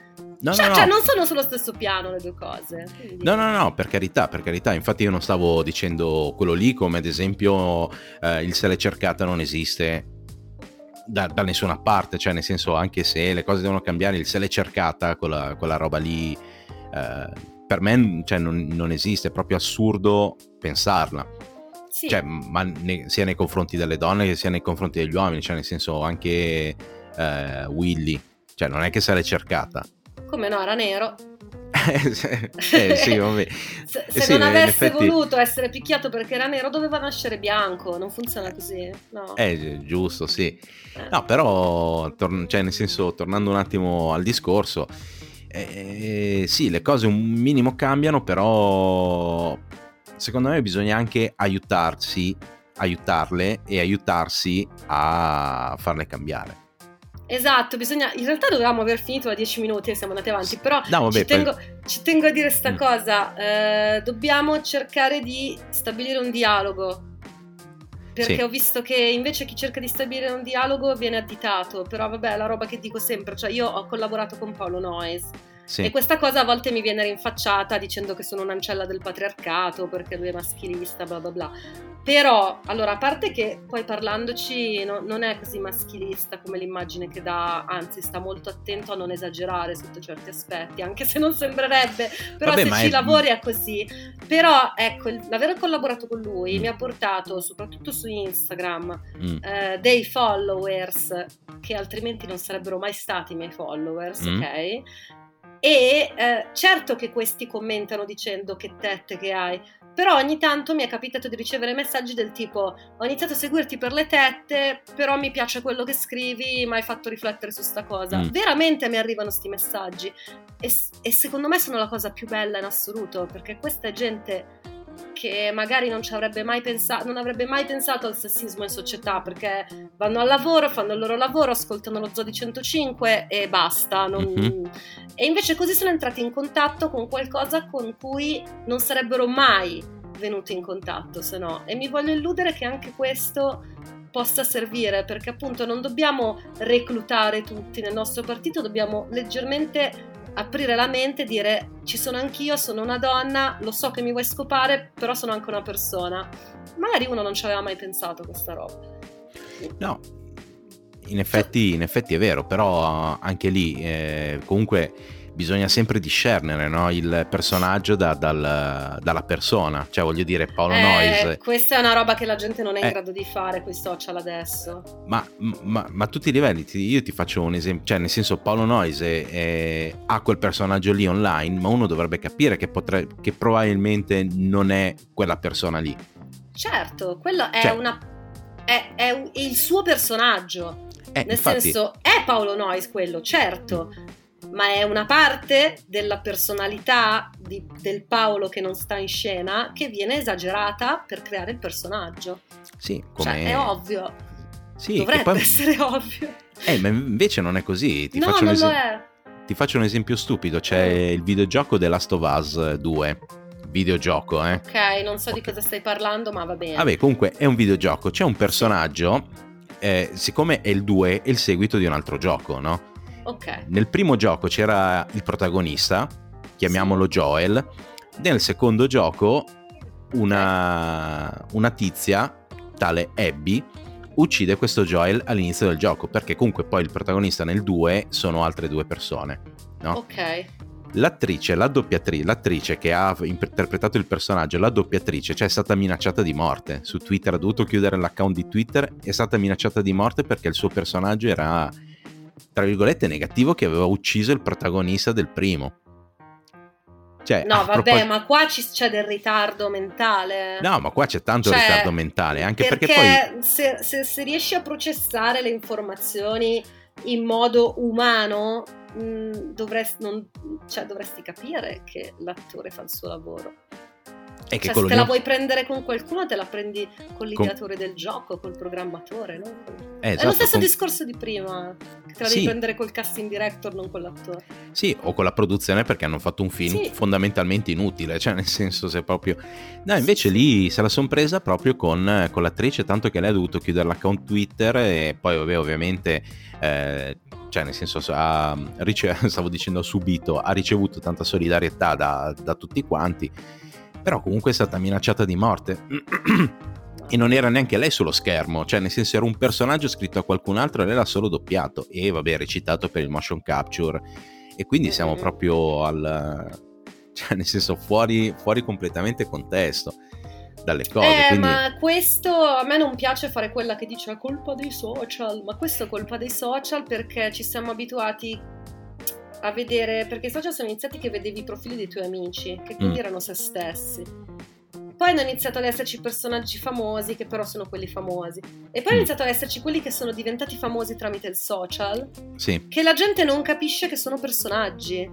No, cioè, no, cioè, no. non sono sullo stesso piano le due cose. quindi- No, no, no, per carità, per carità. Infatti io non stavo dicendo quello lì come ad esempio eh, il se l'è cercata non esiste da, da nessuna parte, cioè nel senso anche se le cose devono cambiare, il se l'è cercata, quella, quella roba lì, eh, per me cioè, non, non esiste, è proprio assurdo pensarla, Sì. cioè, ma ne- sia nei confronti delle donne che sia nei confronti degli uomini, cioè nel senso anche eh, Willy, cioè non è che se l'è cercata. Come no, era nero. eh sì, vabbè. Se, Eh se sì, non avesse effetti- voluto essere picchiato perché era nero, doveva nascere bianco. Non funziona così. No. Eh, giusto, sì. Eh. No, però, tor- cioè, nel senso, tornando un attimo al discorso, eh, sì, le cose un minimo cambiano, però secondo me bisogna anche aiutarsi, aiutarle e aiutarsi a farle cambiare. Esatto, bisogna. In realtà dovevamo aver finito a 10 minuti e siamo andati avanti. Però No, vabbè, ci, poi- tengo, ci tengo a dire sta Mm. cosa. eh, dobbiamo cercare di stabilire un dialogo. Perché Sì. ho visto che invece chi cerca di stabilire un dialogo viene additato. Però vabbè, è la roba che dico sempre. Cioè, io ho collaborato con Paolo Noyes. Sì. E questa cosa a volte mi viene rinfacciata dicendo che sono un'ancella del patriarcato perché lui è maschilista, bla bla bla. Però, allora, a parte che poi parlandoci no- non è così maschilista come l'immagine che dà, anzi sta molto attento a non esagerare sotto certi aspetti, anche se non sembrerebbe, però Vabbè, se ci è- lavori è così. Però, ecco, l'aver collaborato con lui Mm. mi ha portato, soprattutto su Instagram, Mm. eh, dei followers che altrimenti non sarebbero mai stati i miei followers, Mm. ok? E eh, certo che questi commentano dicendo che tette che hai, però ogni tanto mi è capitato di ricevere messaggi del tipo ho iniziato a seguirti per le tette, però mi piace quello che scrivi, mi hai fatto riflettere su sta cosa. Mm. Veramente mi arrivano sti messaggi e, e secondo me sono la cosa più bella in assoluto, perché questa gente che magari non ci avrebbe mai pensato, non avrebbe mai pensato al sessismo in società perché vanno al lavoro, fanno il loro lavoro, ascoltano lo Zodi 105 e basta. non- Mhm. E invece così sono entrati in contatto con qualcosa con cui non sarebbero mai venuti in contatto, se no. E mi voglio illudere che anche questo possa servire perché appunto non dobbiamo reclutare tutti nel nostro partito, dobbiamo leggermente aprire la mente e dire ci sono anch'io, sono una donna, lo so che mi vuoi scopare, però sono anche una persona. Magari uno non ci aveva mai pensato questa roba. No, in effetti, in effetti è vero, però anche lì eh, comunque bisogna sempre discernere no, il personaggio da- dal- dalla persona, cioè voglio dire Paolo Eh, Noyes, questa è una roba che la gente non è in Eh. grado di fare con i social adesso. ma, ma- ma a tutti i livelli, ti- io ti faccio un esempio, cioè nel senso Paolo Noyes è- è- ha quel personaggio lì online, ma uno dovrebbe capire che, potre- che probabilmente non è quella persona lì. Certo, quello è Cioè- una è, è un- il suo personaggio. Eh, Nel infatti, senso, è Paolo Noyes quello, certo, ma è una parte della personalità di- del Paolo che non sta in scena che viene esagerata per creare il personaggio. sì, come... Cioè, è ovvio, Sì, dovrebbe poi- essere ovvio. Eh, ma invece non è così. Ti, no, faccio, un non lo esempio, è. ti faccio un esempio stupido. C'è il videogioco The Last of Us 2. Videogioco, eh. Ok, non so di Ok. cosa stai parlando, ma va bene. Vabbè, comunque è un videogioco. C'è un personaggio, eh, siccome è il 2, è il seguito di un altro gioco, no? Ok, Nel primo gioco c'era il protagonista, chiamiamolo Joel. Nel secondo gioco una, una tizia, tale Abby, uccide questo Joel all'inizio del gioco, perché comunque poi il protagonista nel 2 sono altre due persone. No? ok. L'attrice, la doppiatri- l'attrice che ha interpretato il personaggio, la doppiatrice, cioè è stata minacciata di morte. Su Twitter ha dovuto chiudere l'account di Twitter, è stata minacciata di morte perché il suo personaggio era, tra virgolette, negativo che aveva ucciso il protagonista del primo. Cioè, No, vabbè, propos- ma qua ci- c'è del ritardo mentale. No, ma qua c'è tanto Cioè, ritardo mentale, anche perché, poi... se, se- se riesci a processare le informazioni in modo umano, mh, dovresti, non- cioè, dovresti capire che l'attore fa il suo lavoro. È che cioè, se te la vuoi prendere con qualcuno, te la prendi con l'ideatore con... del gioco, col programmatore, no? Eh, esatto, È lo stesso con... discorso di prima, che te la sì. devi prendere col casting director, non con l'attore. Sì, o con la produzione perché hanno fatto un film sì. fondamentalmente inutile, cioè nel senso se proprio... No, invece lì se la sono presa proprio con, con, l'attrice, tanto che lei ha dovuto chiudere l'account Twitter e poi vabbè, ovviamente... Eh, cioè nel senso ha, rice- stavo dicendo subito, ha ricevuto tanta solidarietà da, da tutti quanti però comunque è stata minacciata di morte. e non era neanche lei sullo schermo, cioè nel senso era un personaggio scritto a qualcun altro e lei l'ha solo doppiato e vabbè recitato per il motion capture e quindi siamo proprio al... cioè nel senso fuori, fuori completamente contesto dalle cose. Eh, quindi... ma questo a me non piace fare quella che dice è colpa dei social, ma questo è colpa dei social perché ci siamo abituati a vedere, perché i social sono iniziati che vedevi i profili dei tuoi amici, che quindi mm. erano se stessi. Poi hanno iniziato ad esserci personaggi famosi, che però sono quelli famosi. E poi mm. hanno iniziato ad esserci quelli che sono diventati famosi tramite il social, sì. che la gente non capisce che sono personaggi.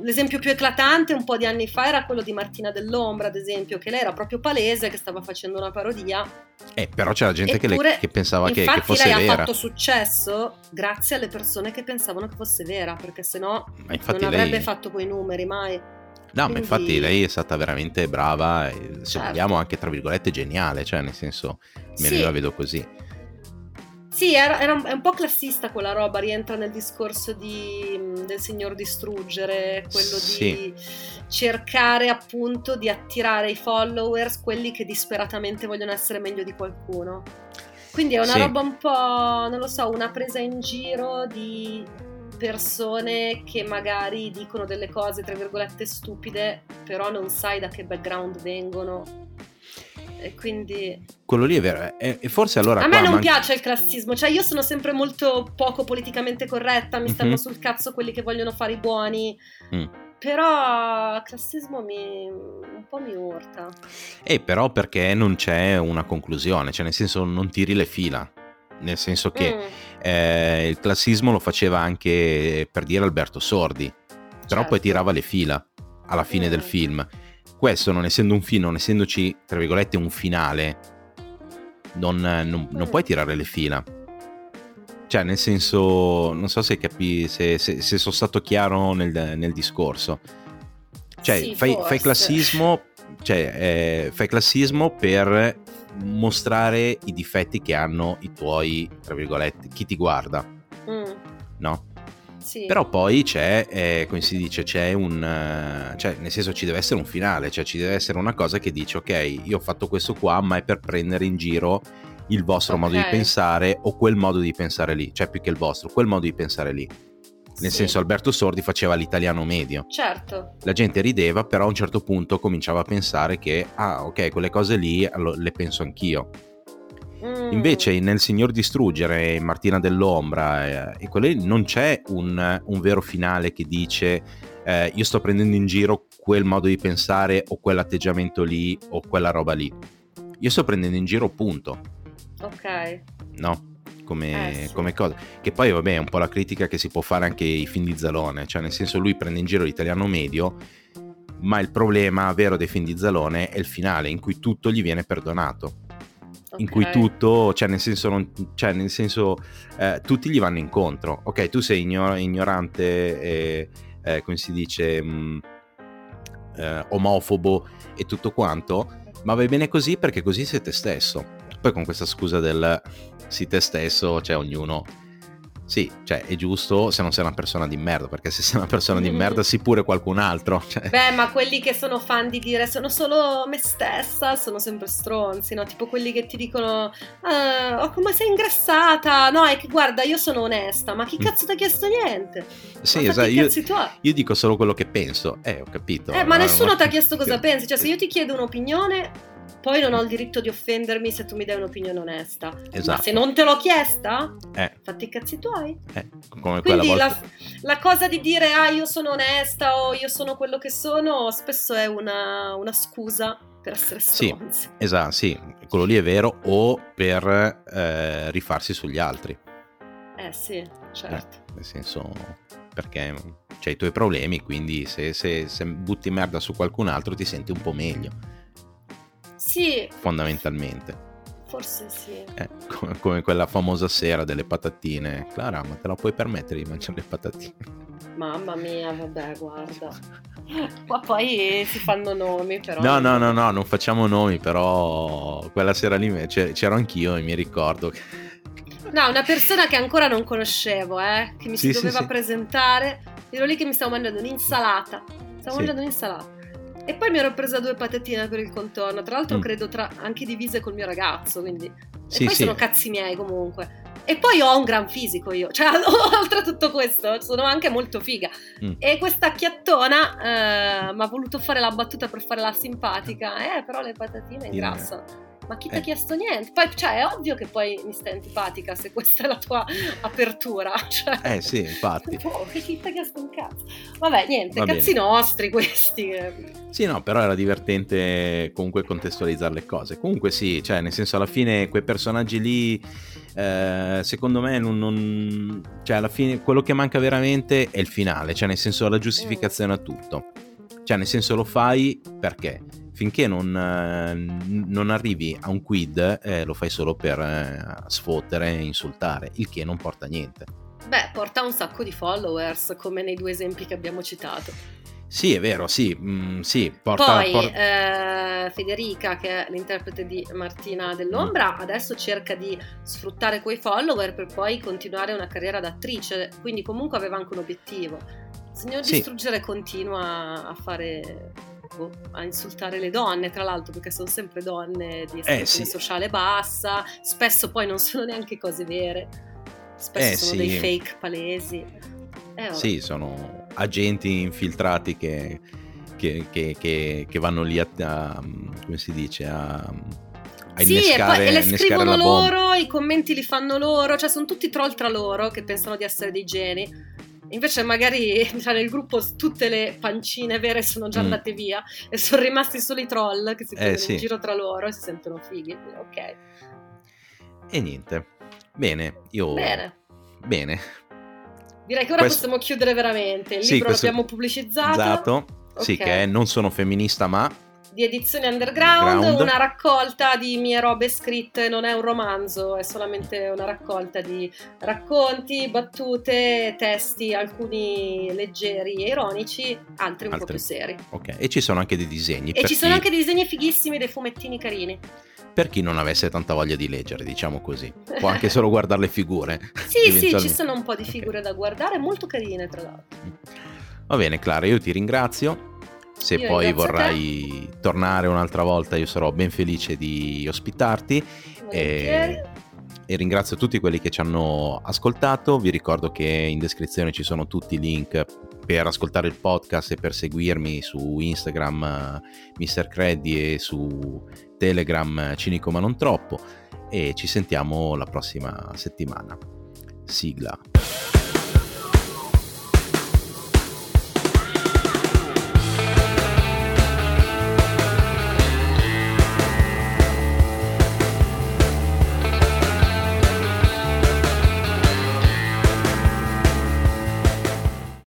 L'esempio più eclatante un po' di anni fa era quello di Martina dell'Ombra, ad esempio, che lei era proprio palese, che stava facendo una parodia. Eh, però c'era gente Eppure, che, le, che, pensava che, che, fosse vera. Infatti lei ha fatto successo grazie alle persone che pensavano che fosse vera, perché sennò non avrebbe lei... fatto quei numeri mai. No, Quindi... ma infatti lei è stata veramente brava, se certo. vogliamo anche tra virgolette geniale, cioè nel senso, me sì. la vedo così. Sì, era, era un, è un po' classista quella roba, rientra nel discorso di, del signor distruggere, quello sì. di cercare appunto di attirare i followers, quelli che disperatamente vogliono essere meglio di qualcuno. Quindi è una sì. roba un po', non lo so, una presa in giro di persone che magari dicono delle cose, tra virgolette, stupide, però non sai da che background vengono e quindi... Quello lì è vero, e, forse allora... A me non manca... piace il classismo, cioè io sono sempre molto poco politicamente corretta, mi stanno mm-hmm. sul cazzo quelli che vogliono fare i buoni, mm. però il classismo mi... un po' mi urta. E però perché non c'è una conclusione, cioè nel senso non tiri le fila, nel senso che mm. eh, il classismo lo faceva anche per dire Alberto Sordi, però certo. poi tirava le fila alla fine mm. del film questo non essendo un film, non essendoci, tra virgolette, un finale, non, non, non puoi tirare le fila. Cioè, nel senso, non so se capi, se, se, se sono stato chiaro nel, nel discorso. Cioè, sì, fai, fai, classismo, cioè, eh, fai classismo per mostrare i difetti che hanno i tuoi, tra virgolette, chi ti guarda. Mm. No? Sì. Però poi c'è, eh, come si dice, c'è un... Uh, cioè, nel senso ci deve essere un finale, cioè ci deve essere una cosa che dice, ok, io ho fatto questo qua, ma è per prendere in giro il vostro okay. modo di pensare o quel modo di pensare lì, cioè più che il vostro, quel modo di pensare lì. Nel sì. senso Alberto Sordi faceva l'italiano medio. Certo. La gente rideva, però a un certo punto cominciava a pensare che, ah ok, quelle cose lì le penso anch'io. Mm. Invece nel Signor Distruggere, in Martina dell'Ombra eh, e quello non c'è un, un, vero finale che dice eh, io sto prendendo in giro quel modo di pensare o quell'atteggiamento lì o quella roba lì. Io sto prendendo in giro punto. Ok. No? Come, eh, sì. come, cosa. Che poi, vabbè, è un po' la critica che si può fare anche ai film di Zalone, cioè nel senso lui prende in giro l'italiano medio, ma il problema vero dei film di Zalone è il finale in cui tutto gli viene perdonato okay. in cui tutto, cioè nel senso, non, cioè nel senso eh, tutti gli vanno incontro. Ok, tu sei ignor- ignorante e, eh, come si dice, mh, mm, eh, omofobo e tutto quanto, ma vai bene così perché così sei te stesso. Poi con questa scusa del sì te stesso, cioè ognuno sì, cioè è giusto se non sei una persona di merda, perché se sei una persona di merda sei pure qualcun altro. Cioè. Beh, ma quelli che sono fan di dire sono solo me stessa sono sempre stronzi, no? Tipo quelli che ti dicono ah, oh, come sei ingrassata? No, è che guarda, io sono onesta, ma chi mm. cazzo ti ha chiesto niente? Sì, esatto, io, io, dico solo quello che penso, eh, ho capito. Eh, ma nessuno ti ha chiesto cosa pensi, cioè se io ti chiedo un'opinione poi non ho il diritto di offendermi se tu mi dai un'opinione onesta. Esatto. Ma se non te l'ho chiesta, eh. fatti i cazzi tuoi. Eh, come Quindi volta... la, la, cosa di dire ah io sono onesta o io sono quello che sono spesso è una, una scusa per essere stronzi. Sì, esatto, sì, quello lì è vero o per eh, rifarsi sugli altri. Eh sì, certo. Eh, nel senso, perché c'hai i tuoi problemi, quindi se, se, se butti merda su qualcun altro ti senti un po' meglio Sì. Fondamentalmente. Forse sì. Eh, come, come, quella famosa sera delle patatine. Clara, ma te la puoi permettere di mangiare le patatine? Mamma mia, vabbè, guarda. Ma poi si fanno nomi, però. No, no, no, no, non facciamo nomi, però quella sera lì c'ero anch'io e mi ricordo che... No, una persona che ancora non conoscevo, eh, che mi sì, si doveva sì, presentare. Ero lì che mi stavo mangiando un'insalata. Stavo mangiando un'insalata. E poi mi ero presa due patatine per il contorno, tra l'altro mm. credo tra, anche divise col mio ragazzo, quindi... Sì, e poi sì. sono cazzi miei comunque. E poi ho un gran fisico io, cioè oltre a tutto questo sono anche molto figa. Mm. E questa chiattona eh, mi ha voluto fare la battuta per fare la simpatica, eh però le patatine ingrassano ma chi ti ha eh. chiesto niente? Poi, cioè, è ovvio che poi mi stai antipatica se questa è la tua apertura. Cioè, eh sì, infatti. Oh, chi ti ha chiesto un cazzo? Vabbè, niente, Va cazzi bene. nostri questi. Sì, no, però era divertente comunque contestualizzare le cose. Comunque sì, cioè, nel senso, alla fine quei personaggi lì... Eh, secondo me non, non, cioè alla fine quello che manca veramente è il finale cioè nel senso la giustificazione a tutto cioè nel senso lo fai perché finché non, eh, non arrivi a un quid eh, lo fai solo per eh, sfottere e insultare, il che non porta a niente. Beh, porta un sacco di followers, come nei due esempi che abbiamo citato. Sì, è vero, sì, mm, sì porta, Poi por- eh, Federica, che è l'interprete di Martina dell'Ombra, mm. adesso cerca di sfruttare quei follower per poi continuare una carriera d'attrice, quindi comunque aveva anche un obiettivo. Signor sì. Distruggere continua a fare boh, a insultare le donne, tra l'altro, perché sono sempre donne di estrazione eh, sì. sociale bassa, spesso poi non sono neanche cose vere, spesso eh, sono sì. dei fake palesi. Eh, sì, sono agenti infiltrati che, che, che, che vanno lì a, a, come si dice, a, sì, e, poi, e le scrivono loro, i commenti li fanno loro, cioè sono tutti troll tra loro che pensano di essere dei geni. Invece magari cioè, nel gruppo tutte le pancine vere sono già mm. andate via e sono rimasti solo i troll che si prendono eh, sì. in giro tra loro e si sentono fighi. Ok. E niente. Bene, io... Bene. Bene. Direi che ora questo... possiamo chiudere veramente. Il sì, libro questo... l'abbiamo pubblicizzato. Esatto. Okay. Sì, che è Non sono femminista ma di edizione underground, Ground. una raccolta di mie robe scritte, non è un romanzo, è solamente una raccolta di racconti, battute, testi, alcuni leggeri e ironici, altri un Altri. po' più seri. Ok, e ci sono anche dei disegni. E ci chi... sono anche dei disegni fighissimi, dei fumettini carini. Per chi non avesse tanta voglia di leggere, diciamo così, può anche solo guardare le figure. sì, sì, ci sono un po' di figure okay. da guardare, molto carine tra l'altro. Va bene, Clara, io ti ringrazio se io poi vorrai tornare un'altra volta io sarò ben felice di ospitarti. E, e, ringrazio tutti quelli che ci hanno ascoltato. Vi ricordo che in descrizione ci sono tutti i link per ascoltare il podcast e per seguirmi su Instagram Mr. Creddy e su Telegram Cinico ma non troppo. E ci sentiamo la prossima settimana. Sigla